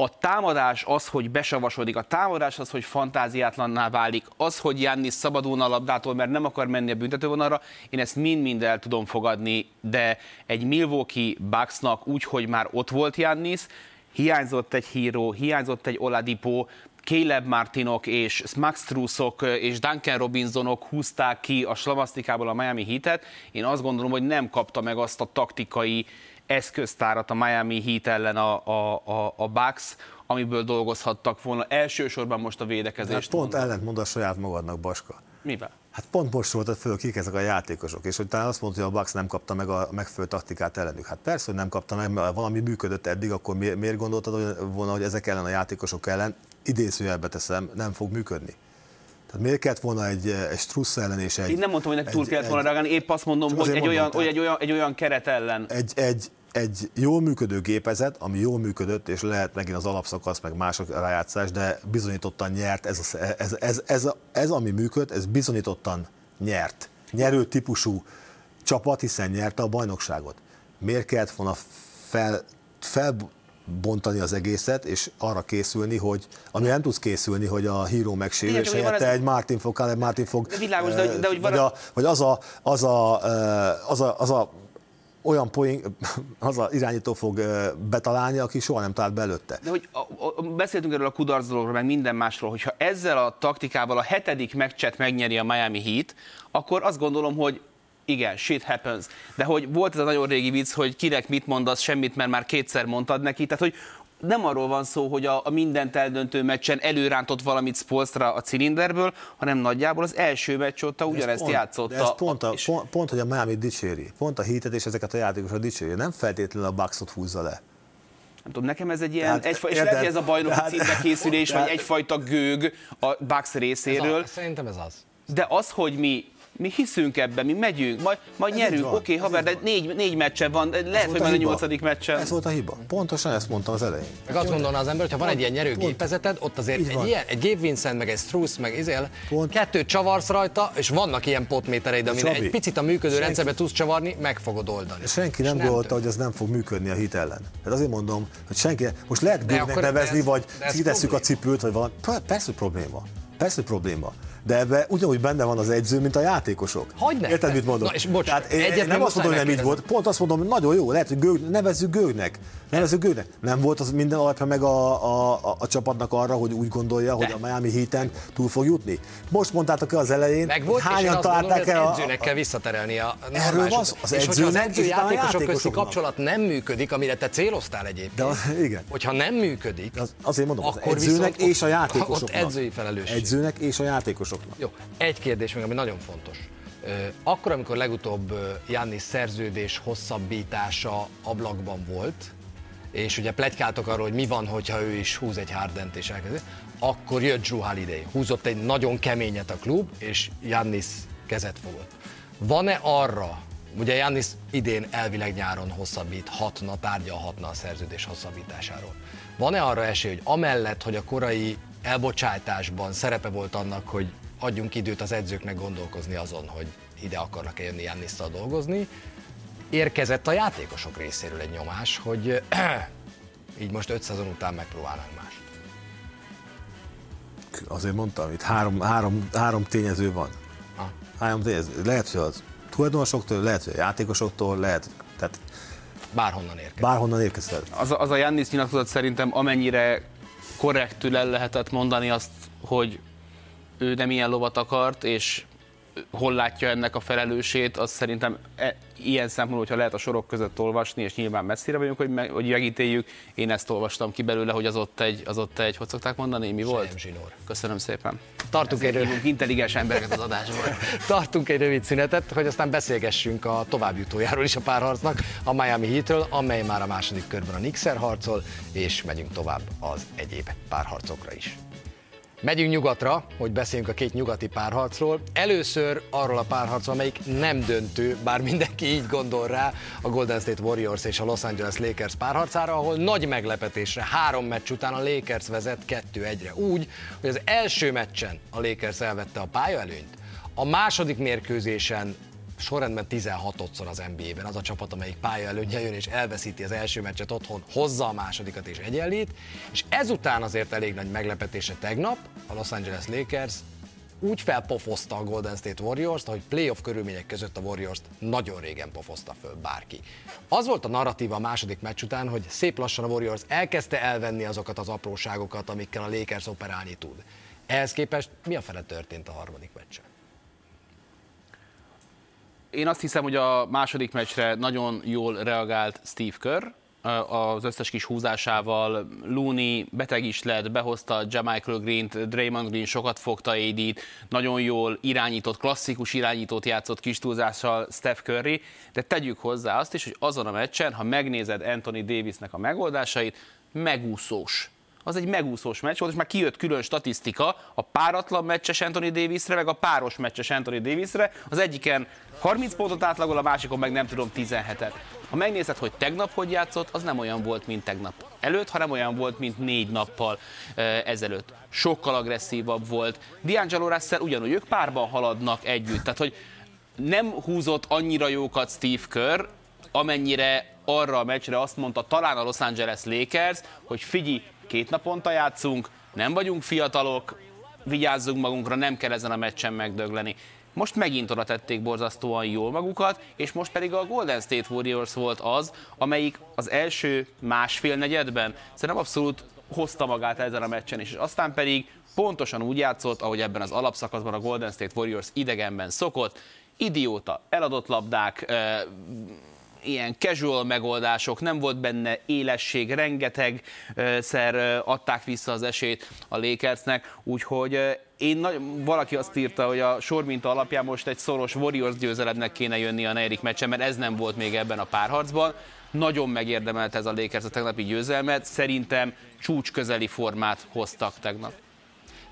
[SPEAKER 2] a támadás az, hogy besavasodik, a támadás az, hogy fantáziátlanná válik, az, hogy Jannis szabadulna a labdától, mert nem akar menni a büntetővonalra, én ezt mind-mind el tudom fogadni, de egy Milwaukee Bucksnak úgy, hogy már ott volt Jannis, hiányzott egy híró, hiányzott egy Oladipo, Caleb Martinok és Max Trussok és Duncan Robinsonok húzták ki a slamasztikából a Miami Heat-et. Én azt gondolom, hogy nem kapta meg azt a taktikai eszköztárat a Miami Heat ellen a, a, a, a Bucks, amiből dolgozhattak volna. Elsősorban most a védekezést. Hát
[SPEAKER 3] pont ellentmond a saját magadnak, Baska.
[SPEAKER 2] Mivel?
[SPEAKER 3] Hát pont most voltad föl, kik ezek a játékosok, és hogy talán azt mondta, hogy a Bucks nem kapta meg a megfelelő taktikát ellenük. Hát persze, hogy nem kapta meg, mert valami működött eddig, akkor miért gondoltad volna, hogy ezek ellen a játékosok ellen idézőjelbe teszem, nem fog működni. Tehát miért kellett volna egy, egy Struss ellen és egy...
[SPEAKER 2] Én nem mondtam, hogy túl kellett volna reagálni, épp azt mondom, hogy, egy olyan, hogy egy, olyan, egy olyan keret ellen.
[SPEAKER 3] Egy, egy, egy jól működő gépezet, ami jól működött, és lehet megint az alapszakasz, meg mások rájátszás, de bizonyítottan nyert, ez, ez, ez, ez, ez, ez ami működ, ez bizonyítottan nyert. Nyerő típusú csapat, hiszen nyerte a bajnokságot. Miért kellett volna fel, fel bontani az egészet, és arra készülni, hogy, ami nem tudsz készülni, hogy a híró megsérül, és helyette egy Martin fog, egy Martin fog,
[SPEAKER 2] de világos, de, de, hogy
[SPEAKER 3] vagy, a, vagy az a, az a, az a, az a olyan poén, az a irányító fog betalálni, aki soha nem talált belőtte.
[SPEAKER 2] De hogy a, a, beszéltünk erről a kudarc dologról, meg minden másról, hogyha ezzel a taktikával a hetedik meccset megnyeri a Miami Heat, akkor azt gondolom, hogy igen, shit happens. De hogy volt ez a nagyon régi vicc, hogy kinek mit mondasz, semmit, mert már kétszer mondtad neki. Tehát, hogy nem arról van szó, hogy a, a mindent eldöntő meccsen előrántott valamit Spolstra a cilinderből, hanem nagyjából az első meccs óta ugyanezt pont, játszotta.
[SPEAKER 3] Ez pont, a, és... pont, pont, hogy a Miami dicséri, pont a hitet és ezeket a játékosokat dicséri, nem feltétlenül a Bucksot húzza le.
[SPEAKER 2] Nem tudom, nekem ez egy ilyen, hát, egyfa, és lehet, hogy ez a bajnoki hát, címbe készülés, vagy egyfajta gőg a Bucks részéről. Ez
[SPEAKER 1] a, szerintem ez az.
[SPEAKER 2] De az, hogy mi mi hiszünk ebben, mi megyünk, majd, majd nyerünk, oké, okay, haver, de négy, négy meccse van, lehet, hogy már a nyolcadik meccsen.
[SPEAKER 3] Ez volt a hiba. Pontosan ezt mondtam az elején.
[SPEAKER 1] Meg azt mondaná az ember, hogy ha van egy ilyen nyerő gépezeted, ott azért egy, ilyen, egy Gabe Vincent, meg egy Struss, meg izél, Pont. kettőt csavarsz rajta, és vannak ilyen potmétereid, amin egy picit a működő senki, rendszerbe tudsz csavarni, meg fogod oldani.
[SPEAKER 3] Senki nem gondolta, hogy ez nem fog működni a hit ellen. Tehát azért mondom, hogy senki, most lehet bűnnek nevezni, ez, vagy kitesszük a cipőt, vagy valami. Persze probléma. Persze probléma de ebbe ugyanúgy benne van az egyző, mint a játékosok.
[SPEAKER 1] Hogy
[SPEAKER 3] Érted, mit mondom?
[SPEAKER 1] Na, és bocs,
[SPEAKER 3] Tehát én nem azt mondom, hogy nem így volt, pont azt mondom, hogy nagyon jó, lehet, hogy gőg, nevezzük gőgnek. Nevezzük gőgnek. Nem volt az minden alapja meg a, a, a, a csapatnak arra, hogy úgy gondolja, de. hogy a Miami héten túl fog jutni. Most mondtátok el az elején,
[SPEAKER 1] meg volt, hányan találták el a... edzőnek kell visszaterelni a
[SPEAKER 3] Erről van az,
[SPEAKER 1] az edzőnek, és, hogyha az edző játékosok közti kapcsolat nem működik, amire te céloztál egyébként. De az, igen. Hogyha nem működik,
[SPEAKER 3] az, azért mondom, az edzőnek és a játékosoknak. Ott
[SPEAKER 1] edzői felelősség.
[SPEAKER 3] Edzőnek és a játékosoknak.
[SPEAKER 1] Jó, egy kérdés még, ami nagyon fontos. Akkor, amikor legutóbb Jannis szerződés hosszabbítása ablakban volt, és ugye plegykáltok arról, hogy mi van, hogyha ő is húz egy Hardent és elkezdi, akkor jött Drew Holiday. Húzott egy nagyon keményet a klub, és Jannis kezet fogott. Van-e arra, ugye Jannis idén elvileg nyáron hosszabbíthatna, tárgyalhatna a szerződés hosszabbításáról. Van-e arra esély, hogy amellett, hogy a korai elbocsátásban szerepe volt annak, hogy adjunk időt az edzőknek gondolkozni azon, hogy ide akarnak-e jönni Jannisszal dolgozni. Érkezett a játékosok részéről egy nyomás, hogy így most öt szezon után megpróbálnak más.
[SPEAKER 3] Azért mondtam, itt három, három, három tényező van. Ha. Három tényező. Lehet, hogy az tulajdonosoktól, lehet, hogy a játékosoktól, lehet, tehát
[SPEAKER 1] Bárhonnan érkezik.
[SPEAKER 3] Bárhonnan érkezett.
[SPEAKER 2] Az, a, az a Jannis nyilatkozat szerintem amennyire korrektül el lehetett mondani azt, hogy ő nem ilyen lovat akart, és hol látja ennek a felelősét, az szerintem e, ilyen szempontból, hogyha lehet a sorok között olvasni, és nyilván messzire vagyunk, hogy, meg, hogy megítéljük, én ezt olvastam ki belőle, hogy az ott egy, az ott egy hogy szokták mondani, mi volt?
[SPEAKER 1] zsinór.
[SPEAKER 2] Köszönöm szépen.
[SPEAKER 1] Tartunk egy, rövid,
[SPEAKER 2] intelligens embereket az adásban.
[SPEAKER 1] tartunk egy rövid szünetet, hogy aztán beszélgessünk a továbbjutójáról is a párharcnak, a Miami Heatről, amely már a második körben a Nixer harcol, és megyünk tovább az egyéb párharcokra is. Megyünk nyugatra, hogy beszéljünk a két nyugati párharcról. Először arról a párharcról, amelyik nem döntő, bár mindenki így gondol rá, a Golden State Warriors és a Los Angeles Lakers párharcára, ahol nagy meglepetésre három meccs után a Lakers vezet 2-1-re úgy, hogy az első meccsen a Lakers elvette a pályaelőnyt, a második mérkőzésen sorrendben 16-szor az NBA-ben az a csapat, amelyik pálya előnye jön és elveszíti az első meccset otthon, hozza a másodikat és egyenlít, és ezután azért elég nagy meglepetése tegnap a Los Angeles Lakers úgy felpofozta a Golden State Warriors-t, hogy playoff körülmények között a Warriors-t nagyon régen pofozta föl bárki. Az volt a narratíva a második meccs után, hogy szép lassan a Warriors elkezdte elvenni azokat az apróságokat, amikkel a Lakers operálni tud. Ehhez képest mi a fele történt a harmadik meccsen?
[SPEAKER 2] Én azt hiszem, hogy a második meccsre nagyon jól reagált Steve Kerr, az összes kis húzásával. Looney beteg is lett, behozta Jamichael Green-t, Draymond Green sokat fogta ad nagyon jól irányított, klasszikus irányítót játszott kis túlzással Steph Curry, de tegyük hozzá azt is, hogy azon a meccsen, ha megnézed Anthony Davisnek a megoldásait, megúszós az egy megúszós meccs volt, és már kijött külön statisztika a páratlan meccses Anthony Davisre, meg a páros meccses Anthony Davisre. Az egyiken 30 pontot átlagol, a másikon meg nem tudom 17-et. Ha megnézed, hogy tegnap hogy játszott, az nem olyan volt, mint tegnap előtt, hanem olyan volt, mint négy nappal ezelőtt. Sokkal agresszívabb volt. D'Angelo Russell ugyanúgy, ők párban haladnak együtt. Tehát, hogy nem húzott annyira jókat Steve Kerr, amennyire arra a meccsre azt mondta talán a Los Angeles Lakers, hogy figyelj, két naponta játszunk, nem vagyunk fiatalok, vigyázzunk magunkra, nem kell ezen a meccsen megdögleni. Most megint oda tették borzasztóan jól magukat, és most pedig a Golden State Warriors volt az, amelyik az első másfél negyedben szerintem abszolút hozta magát ezen a meccsen is, és aztán pedig pontosan úgy játszott, ahogy ebben az alapszakaszban a Golden State Warriors idegenben szokott, idióta, eladott labdák, ilyen casual megoldások, nem volt benne élesség, rengeteg szer adták vissza az esélyt a Lakersnek, úgyhogy én nagy, valaki azt írta, hogy a sorminta alapján most egy szoros Warriors győzelemnek kéne jönni a negyedik meccsen, mert ez nem volt még ebben a párharcban. Nagyon megérdemelte ez a Lakers a tegnapi győzelmet, szerintem csúcs közeli formát hoztak tegnap.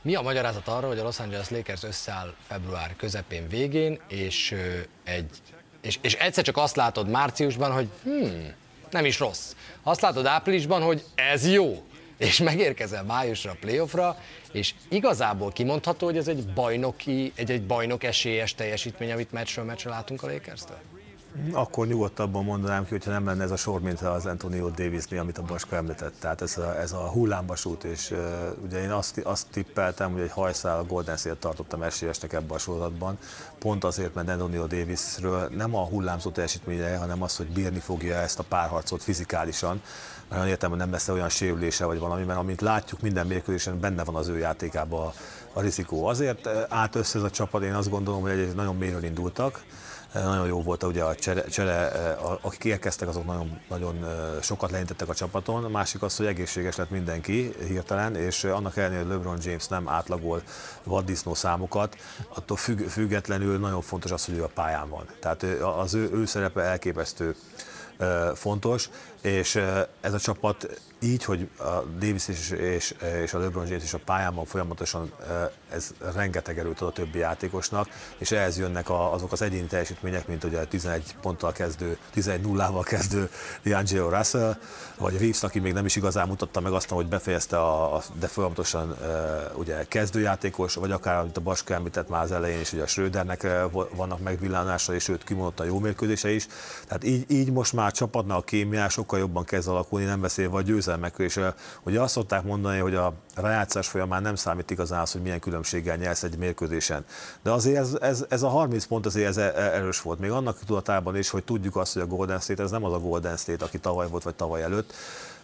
[SPEAKER 1] Mi a magyarázat arra, hogy a Los Angeles Lakers összeáll február közepén végén, és egy és, és egyszer csak azt látod márciusban, hogy hmm, nem is rossz. Azt látod áprilisban, hogy ez jó, és megérkezel májusra playoffra, és igazából kimondható, hogy ez egy bajnoki, egy, egy bajnok esélyes teljesítmény, amit meccsről meccsre látunk a Lakers-től?
[SPEAKER 3] Akkor nyugodtabban mondanám ki, hogyha nem lenne ez a sor, mint az Antonio davis amit a Baska említett. Tehát ez a, ez a hullámvasút, és uh, ugye én azt, azt tippeltem, hogy egy hajszál a Golden State tartottam esélyesnek ebben a sorozatban, pont azért, mert Antonio Davisről nem a hullámzó teljesítménye, hanem az, hogy bírni fogja ezt a párharcot fizikálisan, mert olyan értem, hogy nem lesz olyan sérülése vagy valami, mert amint látjuk, minden mérkőzésen benne van az ő játékában a, a rizikó. Azért állt össze ez a csapat, én azt gondolom, hogy egy nagyon mélyről indultak, nagyon jó volt ugye a csere, csere akik érkeztek, azok nagyon, nagyon sokat leintettek a csapaton. A másik az, hogy egészséges lett mindenki hirtelen, és annak ellenére, hogy LeBron James nem átlagol vaddisznó számokat, attól függ, függetlenül nagyon fontos az, hogy ő a pályán van. Tehát az ő, ő szerepe elképesztő fontos, és ez a csapat így, hogy a Davis és, és, és a LeBron James is a pályában folyamatosan ez rengeteg erőt ad a többi játékosnak, és ehhez jönnek azok az egyéni teljesítmények, mint ugye 11 ponttal kezdő, 11 nullával kezdő D'Angelo Russell, vagy Reeves, aki még nem is igazán mutatta meg azt, hogy befejezte, a, a, de folyamatosan ugye kezdőjátékos, vagy akár, amit a Baska említett már az elején is, ugye a Schrödernek vannak megvillánása, és őt kimondott a jó mérkőzése is. Tehát így, így most már csapatnak a kémia sokkal jobban kezd alakulni, nem beszélve a győzelmekről, és ugye azt szokták mondani, hogy a rájátszás folyamán nem számít igazán az, hogy milyen különbséggel nyersz egy mérkőzésen. De azért ez, ez, ez a 30 pont azért ez e, e, erős volt. Még annak tudatában is, hogy tudjuk azt, hogy a Golden State ez nem az a Golden State, aki tavaly volt vagy tavaly előtt,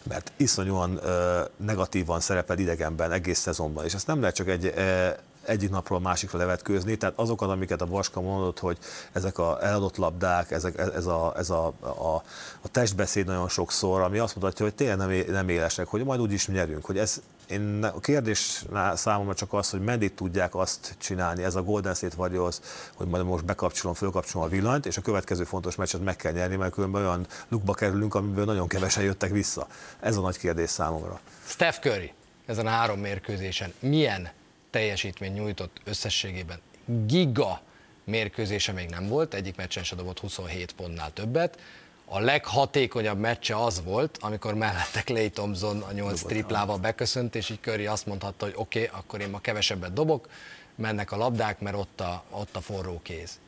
[SPEAKER 3] mert iszonyúan ö, negatívan szerepel idegenben egész szezonban, és ezt nem lehet csak egy e, egyik napról a másikra levetkőzni, tehát azokat, amiket a Baska mondott, hogy ezek a eladott labdák, ezek, ez, a, ez a, a, a testbeszéd nagyon sokszor, ami azt mutatja, hogy tényleg nem, nem élesek, hogy majd úgyis nyerünk, hogy ez, én, a kérdés számomra csak az, hogy meddig tudják azt csinálni, ez a Golden State Warriors, hogy majd most bekapcsolom, fölkapcsolom a villanyt, és a következő fontos meccset meg kell nyerni, mert különben olyan lukba kerülünk, amiből nagyon kevesen jöttek vissza. Ez a nagy kérdés számomra.
[SPEAKER 1] Steph Curry ezen a három mérkőzésen milyen teljesítmény nyújtott összességében? Giga mérkőzése még nem volt, egyik meccsen se dobott 27 pontnál többet, a leghatékonyabb meccse az volt, amikor mellette Clay Thompson a nyolc triplával beköszönt, és így Curry azt mondhatta, hogy oké, okay, akkor én ma kevesebbet dobok, mennek a labdák, mert ott a, ott a forró kéz.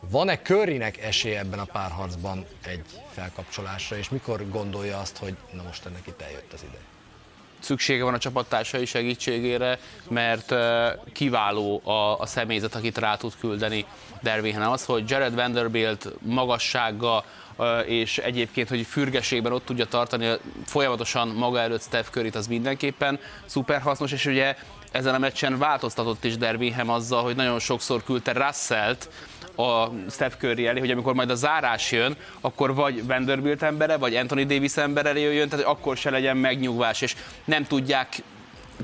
[SPEAKER 1] Van-e Currynek esélye ebben a párharcban egy felkapcsolásra, és mikor gondolja azt, hogy na most ennek itt eljött az ideje?
[SPEAKER 2] Szüksége van a csapattársai segítségére, mert kiváló a, a személyzet, akit rá tud küldeni Dervingen. Az, hogy Jared Vanderbilt magassága, és egyébként, hogy fürgeségben ott tudja tartani folyamatosan maga előtt Steph curry az mindenképpen szuper hasznos, és ugye ezen a meccsen változtatott is Dervingham azzal, hogy nagyon sokszor küldte Russellt, a Steph Curry elé, hogy amikor majd a zárás jön, akkor vagy Vanderbilt embere, vagy Anthony Davis ember jön, tehát akkor se legyen megnyugvás, és nem tudják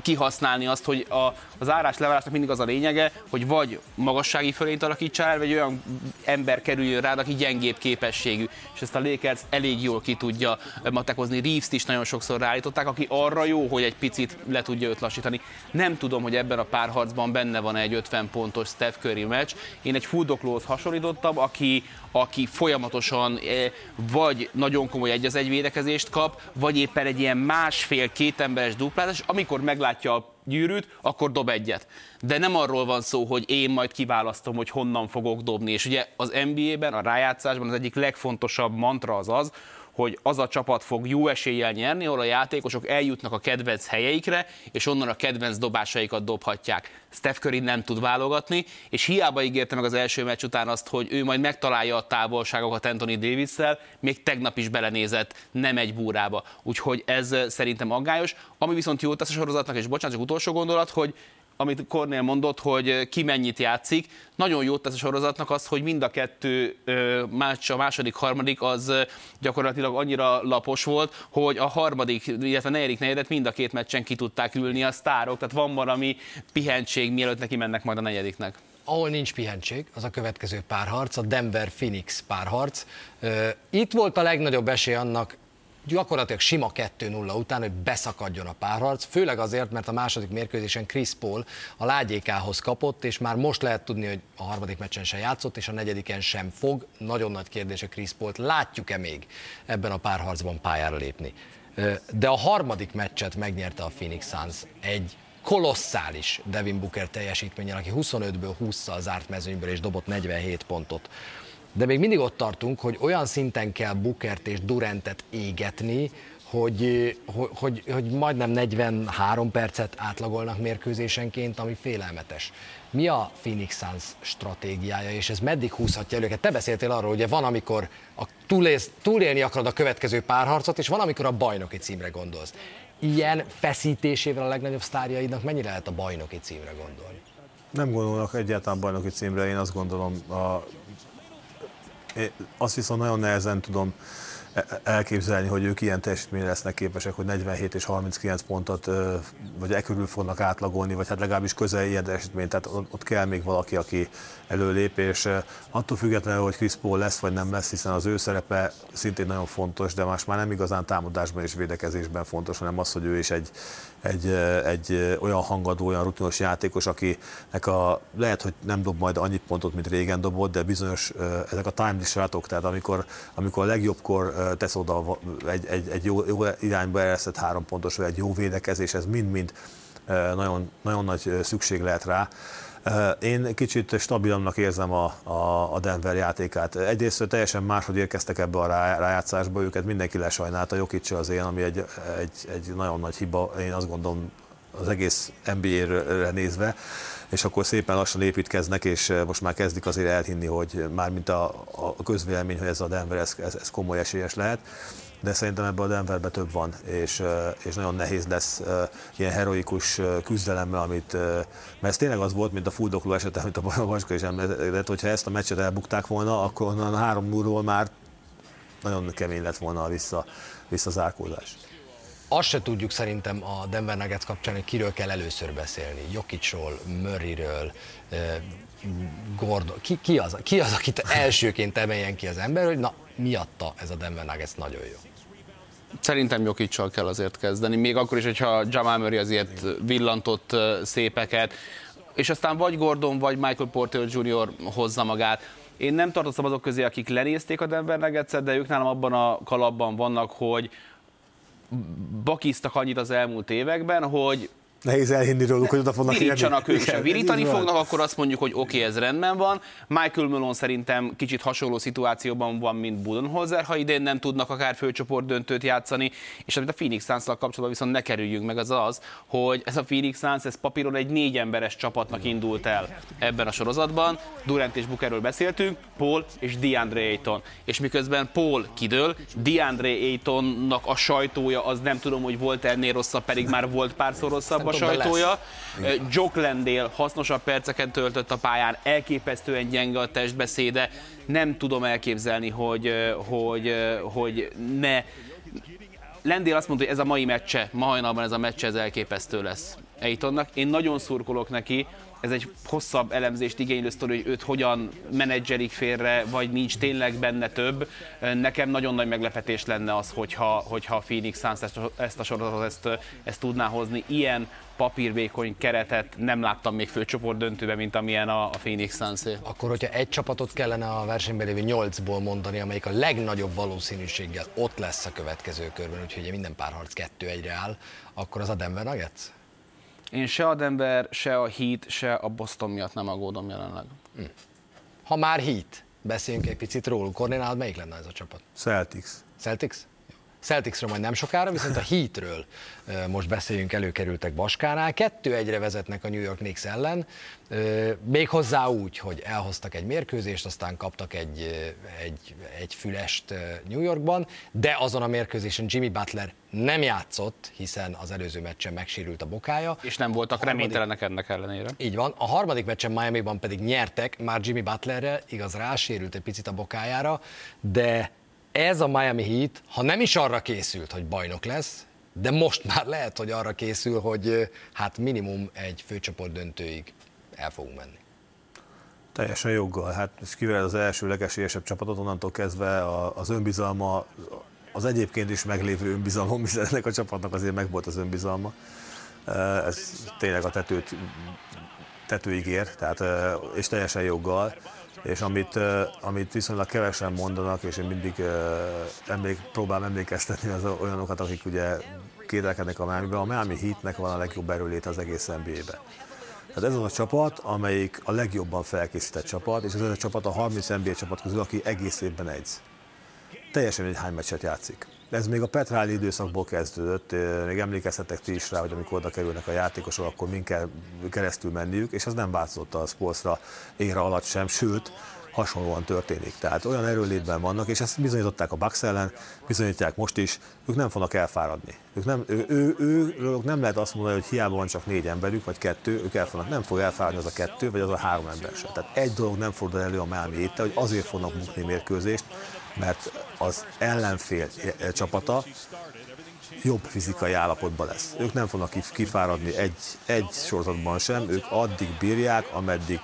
[SPEAKER 2] kihasználni azt, hogy a, az árás leválásnak mindig az a lényege, hogy vagy magassági fölényt alakítsál el, vagy olyan ember kerüljön rád, aki gyengébb képességű. És ezt a Lakers elég jól ki tudja matekozni. Reeves-t is nagyon sokszor ráállították, aki arra jó, hogy egy picit le tudja őt lassítani. Nem tudom, hogy ebben a párharcban benne van egy 50 pontos Steph Curry meccs. Én egy fuldoklóhoz hasonlítottam, aki, aki folyamatosan eh, vagy nagyon komoly egy az egy védekezést kap, vagy éppen egy ilyen másfél-két emberes duplát, és amikor meglátja a gyűrűt, akkor dob egyet. De nem arról van szó, hogy én majd kiválasztom, hogy honnan fogok dobni. És ugye az NBA-ben, a rájátszásban az egyik legfontosabb mantra az az, hogy az a csapat fog jó eséllyel nyerni, ahol a játékosok eljutnak a kedvenc helyeikre, és onnan a kedvenc dobásaikat dobhatják. Steph Curry nem tud válogatni, és hiába ígérte meg az első meccs után azt, hogy ő majd megtalálja a távolságokat Anthony davis még tegnap is belenézett, nem egy búrába. Úgyhogy ez szerintem aggályos. Ami viszont jó tesz a sorozatnak, és bocsánat, csak utolsó gondolat, hogy amit Kornél mondott, hogy ki mennyit játszik. Nagyon jót tesz a sorozatnak az, hogy mind a kettő meccs, a második, harmadik az gyakorlatilag annyira lapos volt, hogy a harmadik, illetve a negyedik negyedet mind a két meccsen ki tudták ülni a sztárok, tehát van valami pihentség, mielőtt neki mennek majd a negyediknek
[SPEAKER 1] ahol nincs pihentség, az a következő párharc, a Denver-Phoenix párharc. Itt volt a legnagyobb esély annak gyakorlatilag sima 2-0 után, hogy beszakadjon a párharc, főleg azért, mert a második mérkőzésen Chris Paul a lágyékához kapott, és már most lehet tudni, hogy a harmadik meccsen sem játszott, és a negyediken sem fog. Nagyon nagy kérdés a Chris Paul-t, látjuk-e még ebben a párharcban pályára lépni. De a harmadik meccset megnyerte a Phoenix Suns egy kolosszális Devin Booker teljesítményen, aki 25-ből 20-szal zárt mezőnyből és dobott 47 pontot de még mindig ott tartunk, hogy olyan szinten kell Bukert és Durantet égetni, hogy, hogy, hogy, hogy majdnem 43 percet átlagolnak mérkőzésenként, ami félelmetes. Mi a Phoenix Suns stratégiája, és ez meddig húzhatja el őket? Te beszéltél arról, hogy van, amikor a túléz, túlélni akarod a következő párharcot, és van, amikor a bajnoki címre gondolsz. Ilyen feszítésével a legnagyobb sztárjaidnak mennyire lehet a bajnoki címre gondolni?
[SPEAKER 3] Nem gondolnak egyáltalán bajnoki címre, én azt gondolom a azt viszont nagyon nehezen tudom elképzelni, hogy ők ilyen teljesítményre lesznek képesek, hogy 47 és 39 pontot, vagy e körül fognak átlagolni, vagy hát legalábbis közel ilyen teljesítmény, tehát ott kell még valaki, aki előlép, és attól függetlenül, hogy Chris Paul lesz vagy nem lesz, hiszen az ő szerepe szintén nagyon fontos, de más már nem igazán támadásban és védekezésben fontos, hanem az, hogy ő is egy, egy, egy olyan hangadó, olyan rutinos játékos, akinek a, lehet, hogy nem dob majd annyi pontot, mint régen dobott, de bizonyos ezek a time rátok, tehát amikor, amikor a legjobbkor tesz oda egy, egy, egy jó, jó irányba eresztett három pontos, vagy egy jó védekezés, ez mind-mind nagyon, nagyon nagy szükség lehet rá. Én kicsit stabilabbnak érzem a, a, a Denver játékát. Egyrészt teljesen máshogy érkeztek ebbe a rájátszásba, őket mindenki lesajnálta, Jokic az én, ami egy, egy, egy nagyon nagy hiba, én azt gondolom az egész NBA-re nézve, és akkor szépen lassan építkeznek, és most már kezdik azért elhinni, hogy mármint a, a közvélemény, hogy ez a Denver, ez, ez, ez komoly esélyes lehet. De szerintem ebben a Denverben több van, és, és nagyon nehéz lesz ilyen heroikus küzdelemmel, amit, mert ez tényleg az volt, mint a fuldokló eset, amit a Bacska is említett, hogyha ezt a meccset elbukták volna, akkor onnan három múlról már nagyon kemény lett volna a vissza, visszazárkózás.
[SPEAKER 1] Azt se tudjuk szerintem a Denver Nuggets kapcsán, hogy kiről kell először beszélni. Jokicról, Murrayről, Gordon. Ki, ki, az, ki az, akit elsőként emeljen ki az ember, hogy na, miatta ez a Denver Nuggets nagyon jó?
[SPEAKER 2] Szerintem Jokicsal kell azért kezdeni, még akkor is, hogyha Jamal Murray azért villantott szépeket, és aztán vagy Gordon, vagy Michael Porter Jr. hozza magát. Én nem tartozom azok közé, akik lenézték a Denver nuggets de ők nálam abban a kalapban vannak, hogy bakiztak annyit az elmúlt években, hogy
[SPEAKER 3] Nehéz elhinni róluk, hogy oda fognak
[SPEAKER 2] Virítsanak ők sem. Virítani fognak, akkor azt mondjuk, hogy oké, okay, ez rendben van. Michael Malone szerintem kicsit hasonló szituációban van, mint Budenholzer, ha idén nem tudnak akár főcsoport döntőt játszani, és amit a Phoenix suns kapcsolatban viszont ne kerüljünk meg, az az, hogy ez a Phoenix Suns, ez papíron egy négy emberes csapatnak indult el ebben a sorozatban. Durant és Bookerről beszéltünk, Paul és DeAndre Ayton. És miközben Paul kidől, DeAndre Aytonnak a sajtója az nem tudom, hogy volt ennél rosszabb, pedig már volt párszor rosszabb a sajtója. Jock Lendél hasznosabb perceket töltött a pályán, elképesztően gyenge a testbeszéde. Nem tudom elképzelni, hogy, hogy, hogy ne Lendél azt mondta, hogy ez a mai meccse, ma hajnalban ez a meccse, ez elképesztő lesz Aitonnak. Én nagyon szurkolok neki, ez egy hosszabb elemzést igénylő sztori, hogy őt hogyan menedzselik félre, vagy nincs tényleg benne több. Nekem nagyon nagy meglepetés lenne az, hogyha, hogyha a Phoenix Suns ezt, ezt a sorozatot ezt, ezt tudná hozni. Ilyen papírvékony keretet nem láttam még főcsoport döntőben, mint amilyen a, a Phoenix suns.
[SPEAKER 1] Akkor, hogyha egy csapatot kellene a versenyben lévő nyolcból mondani, amelyik a legnagyobb valószínűséggel ott lesz a következő körben, úgyhogy minden párharc kettő egyre áll, akkor az a Denver Nuggets?
[SPEAKER 2] Én se a Denver, se a Heat, se a Boston miatt nem aggódom jelenleg. Hm.
[SPEAKER 1] Ha már Heat, beszéljünk egy picit róluk. Kornél melyik lenne ez a csapat?
[SPEAKER 3] Celtics.
[SPEAKER 1] Celtics? Celticsről majd nem sokára, viszont a Heatről most beszéljünk, előkerültek Baskánál. Kettő egyre vezetnek a New York Knicks ellen, még hozzá úgy, hogy elhoztak egy mérkőzést, aztán kaptak egy, egy, egy fülest New Yorkban, de azon a mérkőzésen Jimmy Butler nem játszott, hiszen az előző meccsen megsérült a bokája.
[SPEAKER 2] És nem voltak harmadik, reménytelenek ennek ellenére.
[SPEAKER 1] Így van. A harmadik meccsen Miami-ban pedig nyertek, már Jimmy Butlerre, igaz rásérült egy picit a bokájára, de ez a Miami Heat, ha nem is arra készült, hogy bajnok lesz, de most már lehet, hogy arra készül, hogy hát minimum egy főcsoport döntőig el fogunk menni.
[SPEAKER 3] Teljesen joggal. Hát ez kivel az első legesélyesebb csapatot, onnantól kezdve az önbizalma, az egyébként is meglévő önbizalom, hiszen ennek a csapatnak azért megvolt az önbizalma. Ez tényleg a tetőt, tetőig ér, tehát, és teljesen joggal és amit, amit viszonylag kevesen mondanak, és én mindig emlék, próbálom emlékeztetni az olyanokat, akik ugye kételkednek a miami a Miami Heatnek van a legjobb erőlét az egész NBA-be. Tehát ez az a csapat, amelyik a legjobban felkészített csapat, és ez a csapat a 30 NBA csapat közül, aki egész évben egyz. Teljesen egy hány meccset játszik. Ez még a Petráli időszakból kezdődött, még emlékezhetek ti is rá, hogy amikor oda kerülnek a játékosok, akkor min kell keresztül menniük, és az nem változott a Sportsra ére alatt sem, sőt, hasonlóan történik. Tehát olyan erőlétben vannak, és ezt bizonyították a Bucks ellen, bizonyítják most is, ők nem fognak elfáradni. Ők nem, ő, ő, ő, ők nem lehet azt mondani, hogy hiába van csak négy emberük, vagy kettő, ők el fognak, nem fog elfáradni az a kettő, vagy az a három ember sem. Tehát egy dolog nem fordul elő a Miami hogy azért fognak bukni mérkőzést, mert az ellenfél csapata jobb fizikai állapotban lesz. Ők nem fognak kifáradni egy, egy sorozatban sem, ők addig bírják, ameddig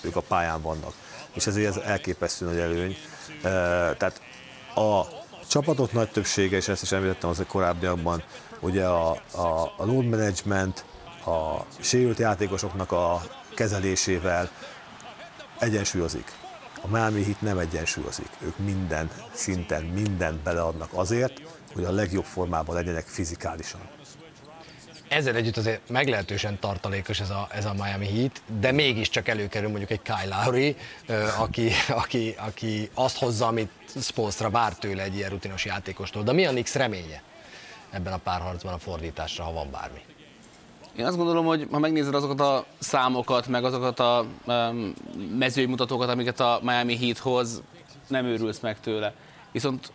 [SPEAKER 3] ők a pályán vannak. És ezért ez elképesztő nagy előny. Tehát a csapatok nagy többsége, és ezt is említettem az korábbiakban, ugye a, a, a load management, a sérült játékosoknak a kezelésével egyensúlyozik. A Miami Heat nem egyensúlyozik. Ők minden szinten, mindent beleadnak azért, hogy a legjobb formában legyenek fizikálisan.
[SPEAKER 1] Ezzel együtt azért meglehetősen tartalékos ez a, ez a Miami Heat, de mégiscsak előkerül mondjuk egy Kyle Lowry, aki, aki, aki azt hozza, amit Spolstra vár tőle egy ilyen rutinos játékostól. De mi a Nix reménye ebben a párharcban a fordításra, ha van bármi?
[SPEAKER 2] Én azt gondolom, hogy ha megnézed azokat a számokat, meg azokat a um, mezői mutatókat, amiket a Miami Heat hoz, nem őrülsz meg tőle. Viszont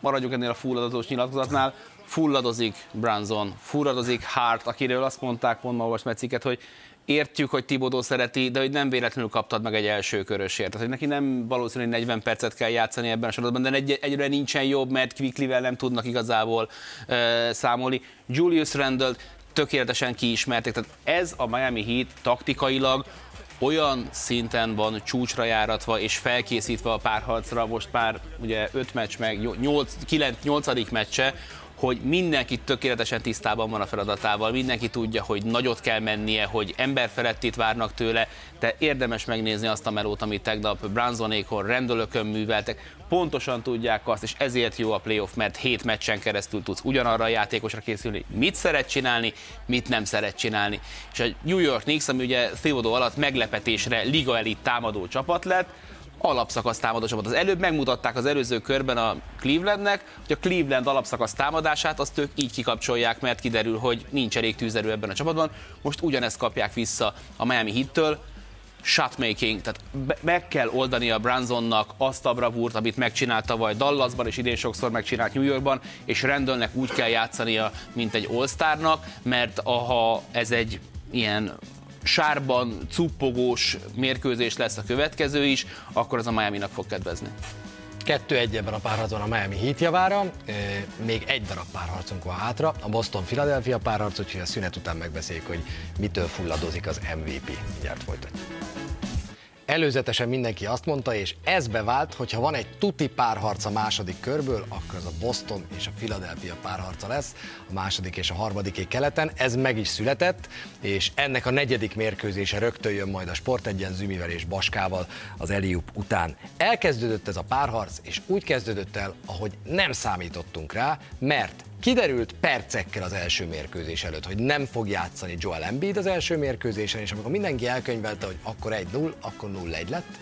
[SPEAKER 2] maradjuk ennél a fulladozós nyilatkozatnál, fulladozik Branson, fulladozik Hart, akiről azt mondták, pont ma olvastam cikket, hogy értjük, hogy Tibodó szereti, de hogy nem véletlenül kaptad meg egy első körösért. Tehát, hogy neki nem valószínű, hogy 40 percet kell játszani ebben a sorozatban, de egy, egyre nincsen jobb, mert Quicklivel nem tudnak igazából uh, számolni. Julius Randle tökéletesen kiismerték, tehát ez a Miami Heat taktikailag olyan szinten van csúcsra járatva és felkészítve a párharcra, most már ugye 5 meccs meg 8, 9, 8. meccse, hogy mindenki tökéletesen tisztában van a feladatával, mindenki tudja, hogy nagyot kell mennie, hogy emberfelettit várnak tőle, de érdemes megnézni azt a melót, amit tegnap Bransonékon, rendőlökön műveltek, pontosan tudják azt, és ezért jó a playoff, mert hét meccsen keresztül tudsz ugyanarra a játékosra készülni, mit szeret csinálni, mit nem szeret csinálni. És a New York Knicks, ami ugye Theodore alatt meglepetésre liga elit támadó csapat lett, alapszakasz támadó csapat. Az előbb megmutatták az előző körben a Clevelandnek, hogy a Cleveland alapszakasz támadását azt ők így kikapcsolják, mert kiderül, hogy nincs elég tűzerő ebben a csapatban. Most ugyanezt kapják vissza a Miami Hittől, shotmaking, tehát meg kell oldani a Bransonnak azt a bravúrt, amit megcsinált tavaly Dallasban, és idén sokszor megcsinált New Yorkban, és Randallnek úgy kell játszania, mint egy all mert ha ez egy ilyen sárban cuppogós mérkőzés lesz a következő is, akkor az a Miami-nak fog kedvezni.
[SPEAKER 1] Kettő egy ebben a párharcban a Miami Heat javára, még egy darab párharcunk van hátra, a Boston-Philadelphia párharc, úgyhogy a szünet után megbeszéljük, hogy mitől fulladozik az MVP. Mindjárt folytatjuk. Előzetesen mindenki azt mondta, és ez bevált, hogy ha van egy tuti párharc a második körből, akkor az a Boston és a Philadelphia párharca lesz, a második és a harmadiké keleten. Ez meg is született, és ennek a negyedik mérkőzése rögtön jön majd a Sport egyen Zümivel és Baskával az Eliup után. Elkezdődött ez a párharc, és úgy kezdődött el, ahogy nem számítottunk rá, mert Kiderült percekkel az első mérkőzés előtt, hogy nem fog játszani Joel Embiid az első mérkőzésen, és amikor mindenki elkönyvelte, hogy akkor 1-0, akkor 0-1 lett.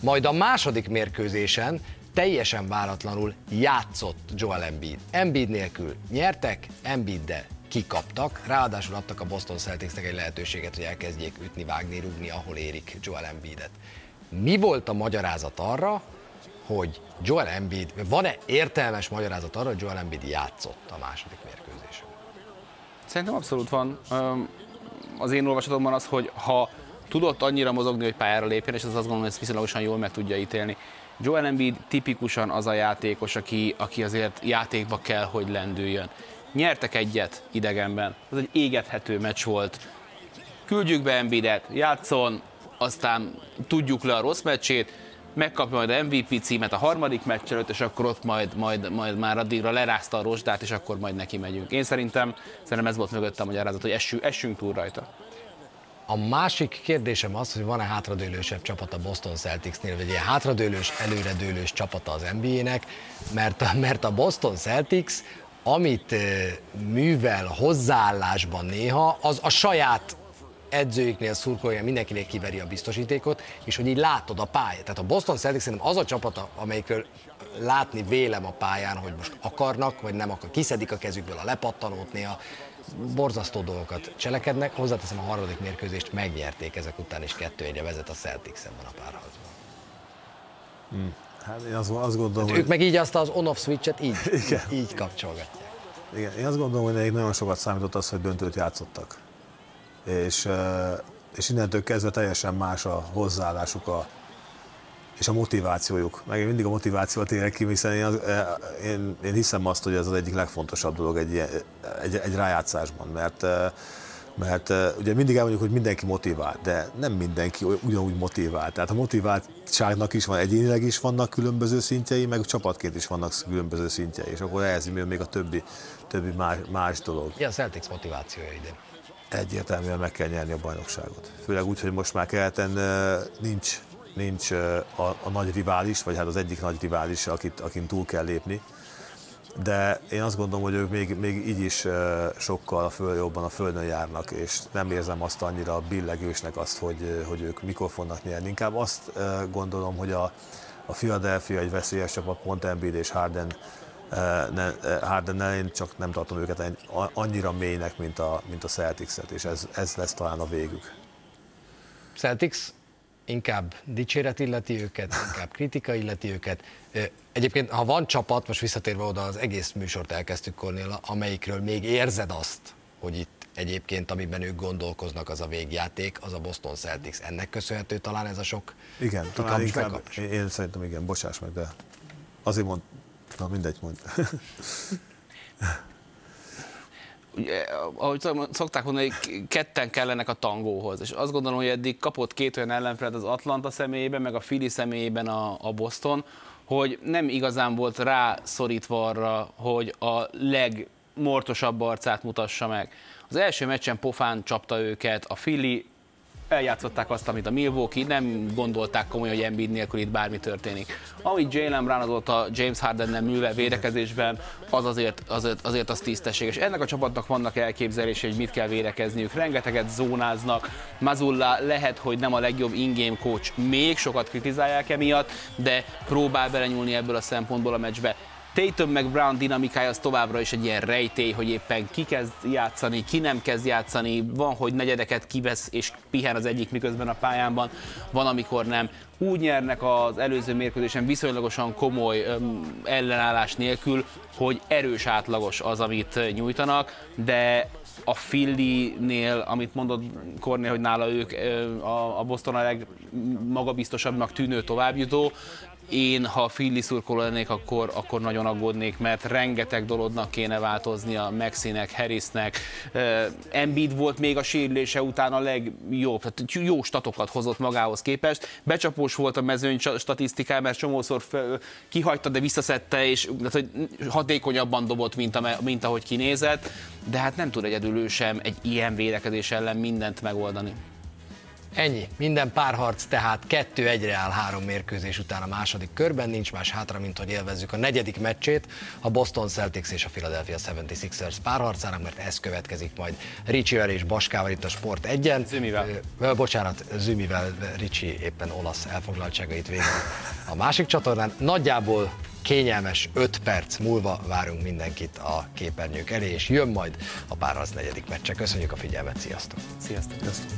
[SPEAKER 1] Majd a második mérkőzésen teljesen váratlanul játszott Joel Embiid. Embiid nélkül nyertek, Embiid-de kikaptak, ráadásul adtak a Boston Celticsnek egy lehetőséget, hogy elkezdjék ütni, vágni, rugni, ahol érik Joel Embiidet. Mi volt a magyarázat arra, hogy Joel Embiid, van-e értelmes magyarázat arra, hogy Joel Embiid játszott a második mérkőzésen?
[SPEAKER 2] Szerintem abszolút van. Az én olvasatomban az, hogy ha tudott annyira mozogni, hogy pályára lépjen, és az azt gondolom, hogy ezt viszonylagosan jól meg tudja ítélni. Joel Embiid tipikusan az a játékos, aki, aki azért játékba kell, hogy lendüljön. Nyertek egyet idegenben, ez egy égethető meccs volt. Küldjük be Embiidet, játszon, aztán tudjuk le a rossz meccsét, megkapja majd a MVP címet a harmadik meccs előtt, és akkor ott majd, majd, majd már addigra lerázta a rozsdát, és akkor majd neki megyünk. Én szerintem, szerintem ez volt mögötte a magyarázat, hogy essünk, essünk túl rajta.
[SPEAKER 1] A másik kérdésem az, hogy van-e hátradőlősebb csapat a Boston Celticsnél, vagy ilyen hátradőlős, előredőlős csapata az NBA-nek, mert mert a Boston Celtics amit művel hozzáállásban néha, az a saját edzőiknél, szurkolója, mindenkinél kiveri a biztosítékot, és hogy így látod a pályát. Tehát a Boston Celtics szerintem az a csapata, amelyikről látni vélem a pályán, hogy most akarnak, vagy nem akar. Kiszedik a kezükből a lepattanót néha, borzasztó dolgokat cselekednek. Hozzáteszem a harmadik mérkőzést, megnyerték ezek után, és kettő egyre vezet a Celtics ebben a párharcban.
[SPEAKER 3] Hmm. Hát én azt, azt gondolom, hát
[SPEAKER 1] hogy... Ők meg így azt az on-off switchet így, Igen. így kapcsolgatják.
[SPEAKER 3] Igen, én azt gondolom, hogy nekik nagyon sokat számított az, hogy döntőt játszottak és, és innentől kezdve teljesen más a hozzáállásuk a, és a motivációjuk. Meg mindig a motivációt érek ki, hiszen én, az, én, én hiszem azt, hogy ez az egyik legfontosabb dolog egy, egy, egy rájátszásban, mert mert ugye mindig elmondjuk, hogy mindenki motivált, de nem mindenki ugyanúgy motivált. Tehát a motiváltságnak is van, egyénileg is vannak különböző szintjei, meg csapatként is vannak különböző szintjei, és akkor ehhez jön még a többi, többi más, más dolog.
[SPEAKER 1] Mi a Celtics motivációja idén?
[SPEAKER 3] Egyértelműen meg kell nyerni a bajnokságot. Főleg úgy, hogy most már keleten nincs, nincs a, a nagy rivális, vagy hát az egyik nagy rivális, akit, akin túl kell lépni. De én azt gondolom, hogy ők még, még így is sokkal föl, jobban a földön járnak, és nem érzem azt annyira billegősnek azt, hogy, hogy ők mikor fognak nyerni. Inkább azt gondolom, hogy a, a Philadelphia egy veszélyes csapat, pont Embiid és Harden Hardennel én csak nem tartom őket annyira mélynek, mint a, mint a Celtics-et, és ez, ez lesz talán a végük.
[SPEAKER 1] Celtics inkább dicséret illeti őket, inkább kritika illeti őket. Egyébként, ha van csapat, most visszatérve oda, az egész műsort elkezdtük Kornél, amelyikről még érzed azt, hogy itt egyébként, amiben ők gondolkoznak, az a végjáték, az a Boston Celtics. Ennek köszönhető talán ez a sok
[SPEAKER 3] Igen, talán inkább, én, én szerintem igen, bocsáss meg, de azért mond, na mindegy, mond.
[SPEAKER 2] ugye, ahogy szokták mondani, ketten kellenek a tangóhoz, és azt gondolom, hogy eddig kapott két olyan ellenfelet az Atlanta személyében, meg a Philly személyében a, a Boston, hogy nem igazán volt rászorítva arra, hogy a legmortosabb arcát mutassa meg. Az első meccsen pofán csapta őket, a Philly eljátszották azt, amit a Milwaukee, nem gondolták komolyan, hogy Embiid nélkül itt bármi történik. Amit Jalen Brown a James Harden-nem műve védekezésben, az azért, azért, azért az tisztességes. Ennek a csapatnak vannak elképzelései, hogy mit kell védekezniük. Rengeteget zónáznak. Mazulla lehet, hogy nem a legjobb in-game coach, még sokat kritizálják emiatt, de próbál belenyúlni ebből a szempontból a meccsbe. Tatum meg Brown dinamikája az továbbra is egy ilyen rejtély, hogy éppen ki kezd játszani, ki nem kezd játszani, van, hogy negyedeket kivesz és pihen az egyik miközben a pályánban, van, amikor nem. Úgy nyernek az előző mérkőzésen viszonylagosan komoly öm, ellenállás nélkül, hogy erős átlagos az, amit nyújtanak, de a Philly-nél, amit mondod Kornél, hogy nála ők a Boston a legmagabiztosabbnak tűnő továbbjutó, én, ha Philly szurkoló lennék, akkor, akkor nagyon aggódnék, mert rengeteg dolognak kéne a Maxinek, Harrisnek. Embiid volt még a sérülése után a legjobb, tehát jó statokat hozott magához képest. Becsapós volt a mezőny statisztikája, mert csomószor kihagyta, de visszaszedte, és tehát, hogy hatékonyabban dobott, mint, a, mint ahogy kinézett, de hát nem tud egyedül ő sem egy ilyen védekezés ellen mindent megoldani.
[SPEAKER 1] Ennyi. Minden párharc tehát kettő egyre áll három mérkőzés után a második körben. Nincs más hátra, mint hogy élvezzük a negyedik meccsét, a Boston Celtics és a Philadelphia 76ers párharcának, mert ez következik majd Ricsivel és Baskával itt a Sport egyen.
[SPEAKER 2] Zümivel.
[SPEAKER 1] Ö, bocsánat, Zümivel Ricsi éppen olasz elfoglaltságait végül a másik csatornán. Nagyjából kényelmes 5 perc múlva várunk mindenkit a képernyők elé, és jön majd a párharc negyedik meccse. Köszönjük a figyelmet, sziasztok!
[SPEAKER 2] Sziasztok! sziasztok.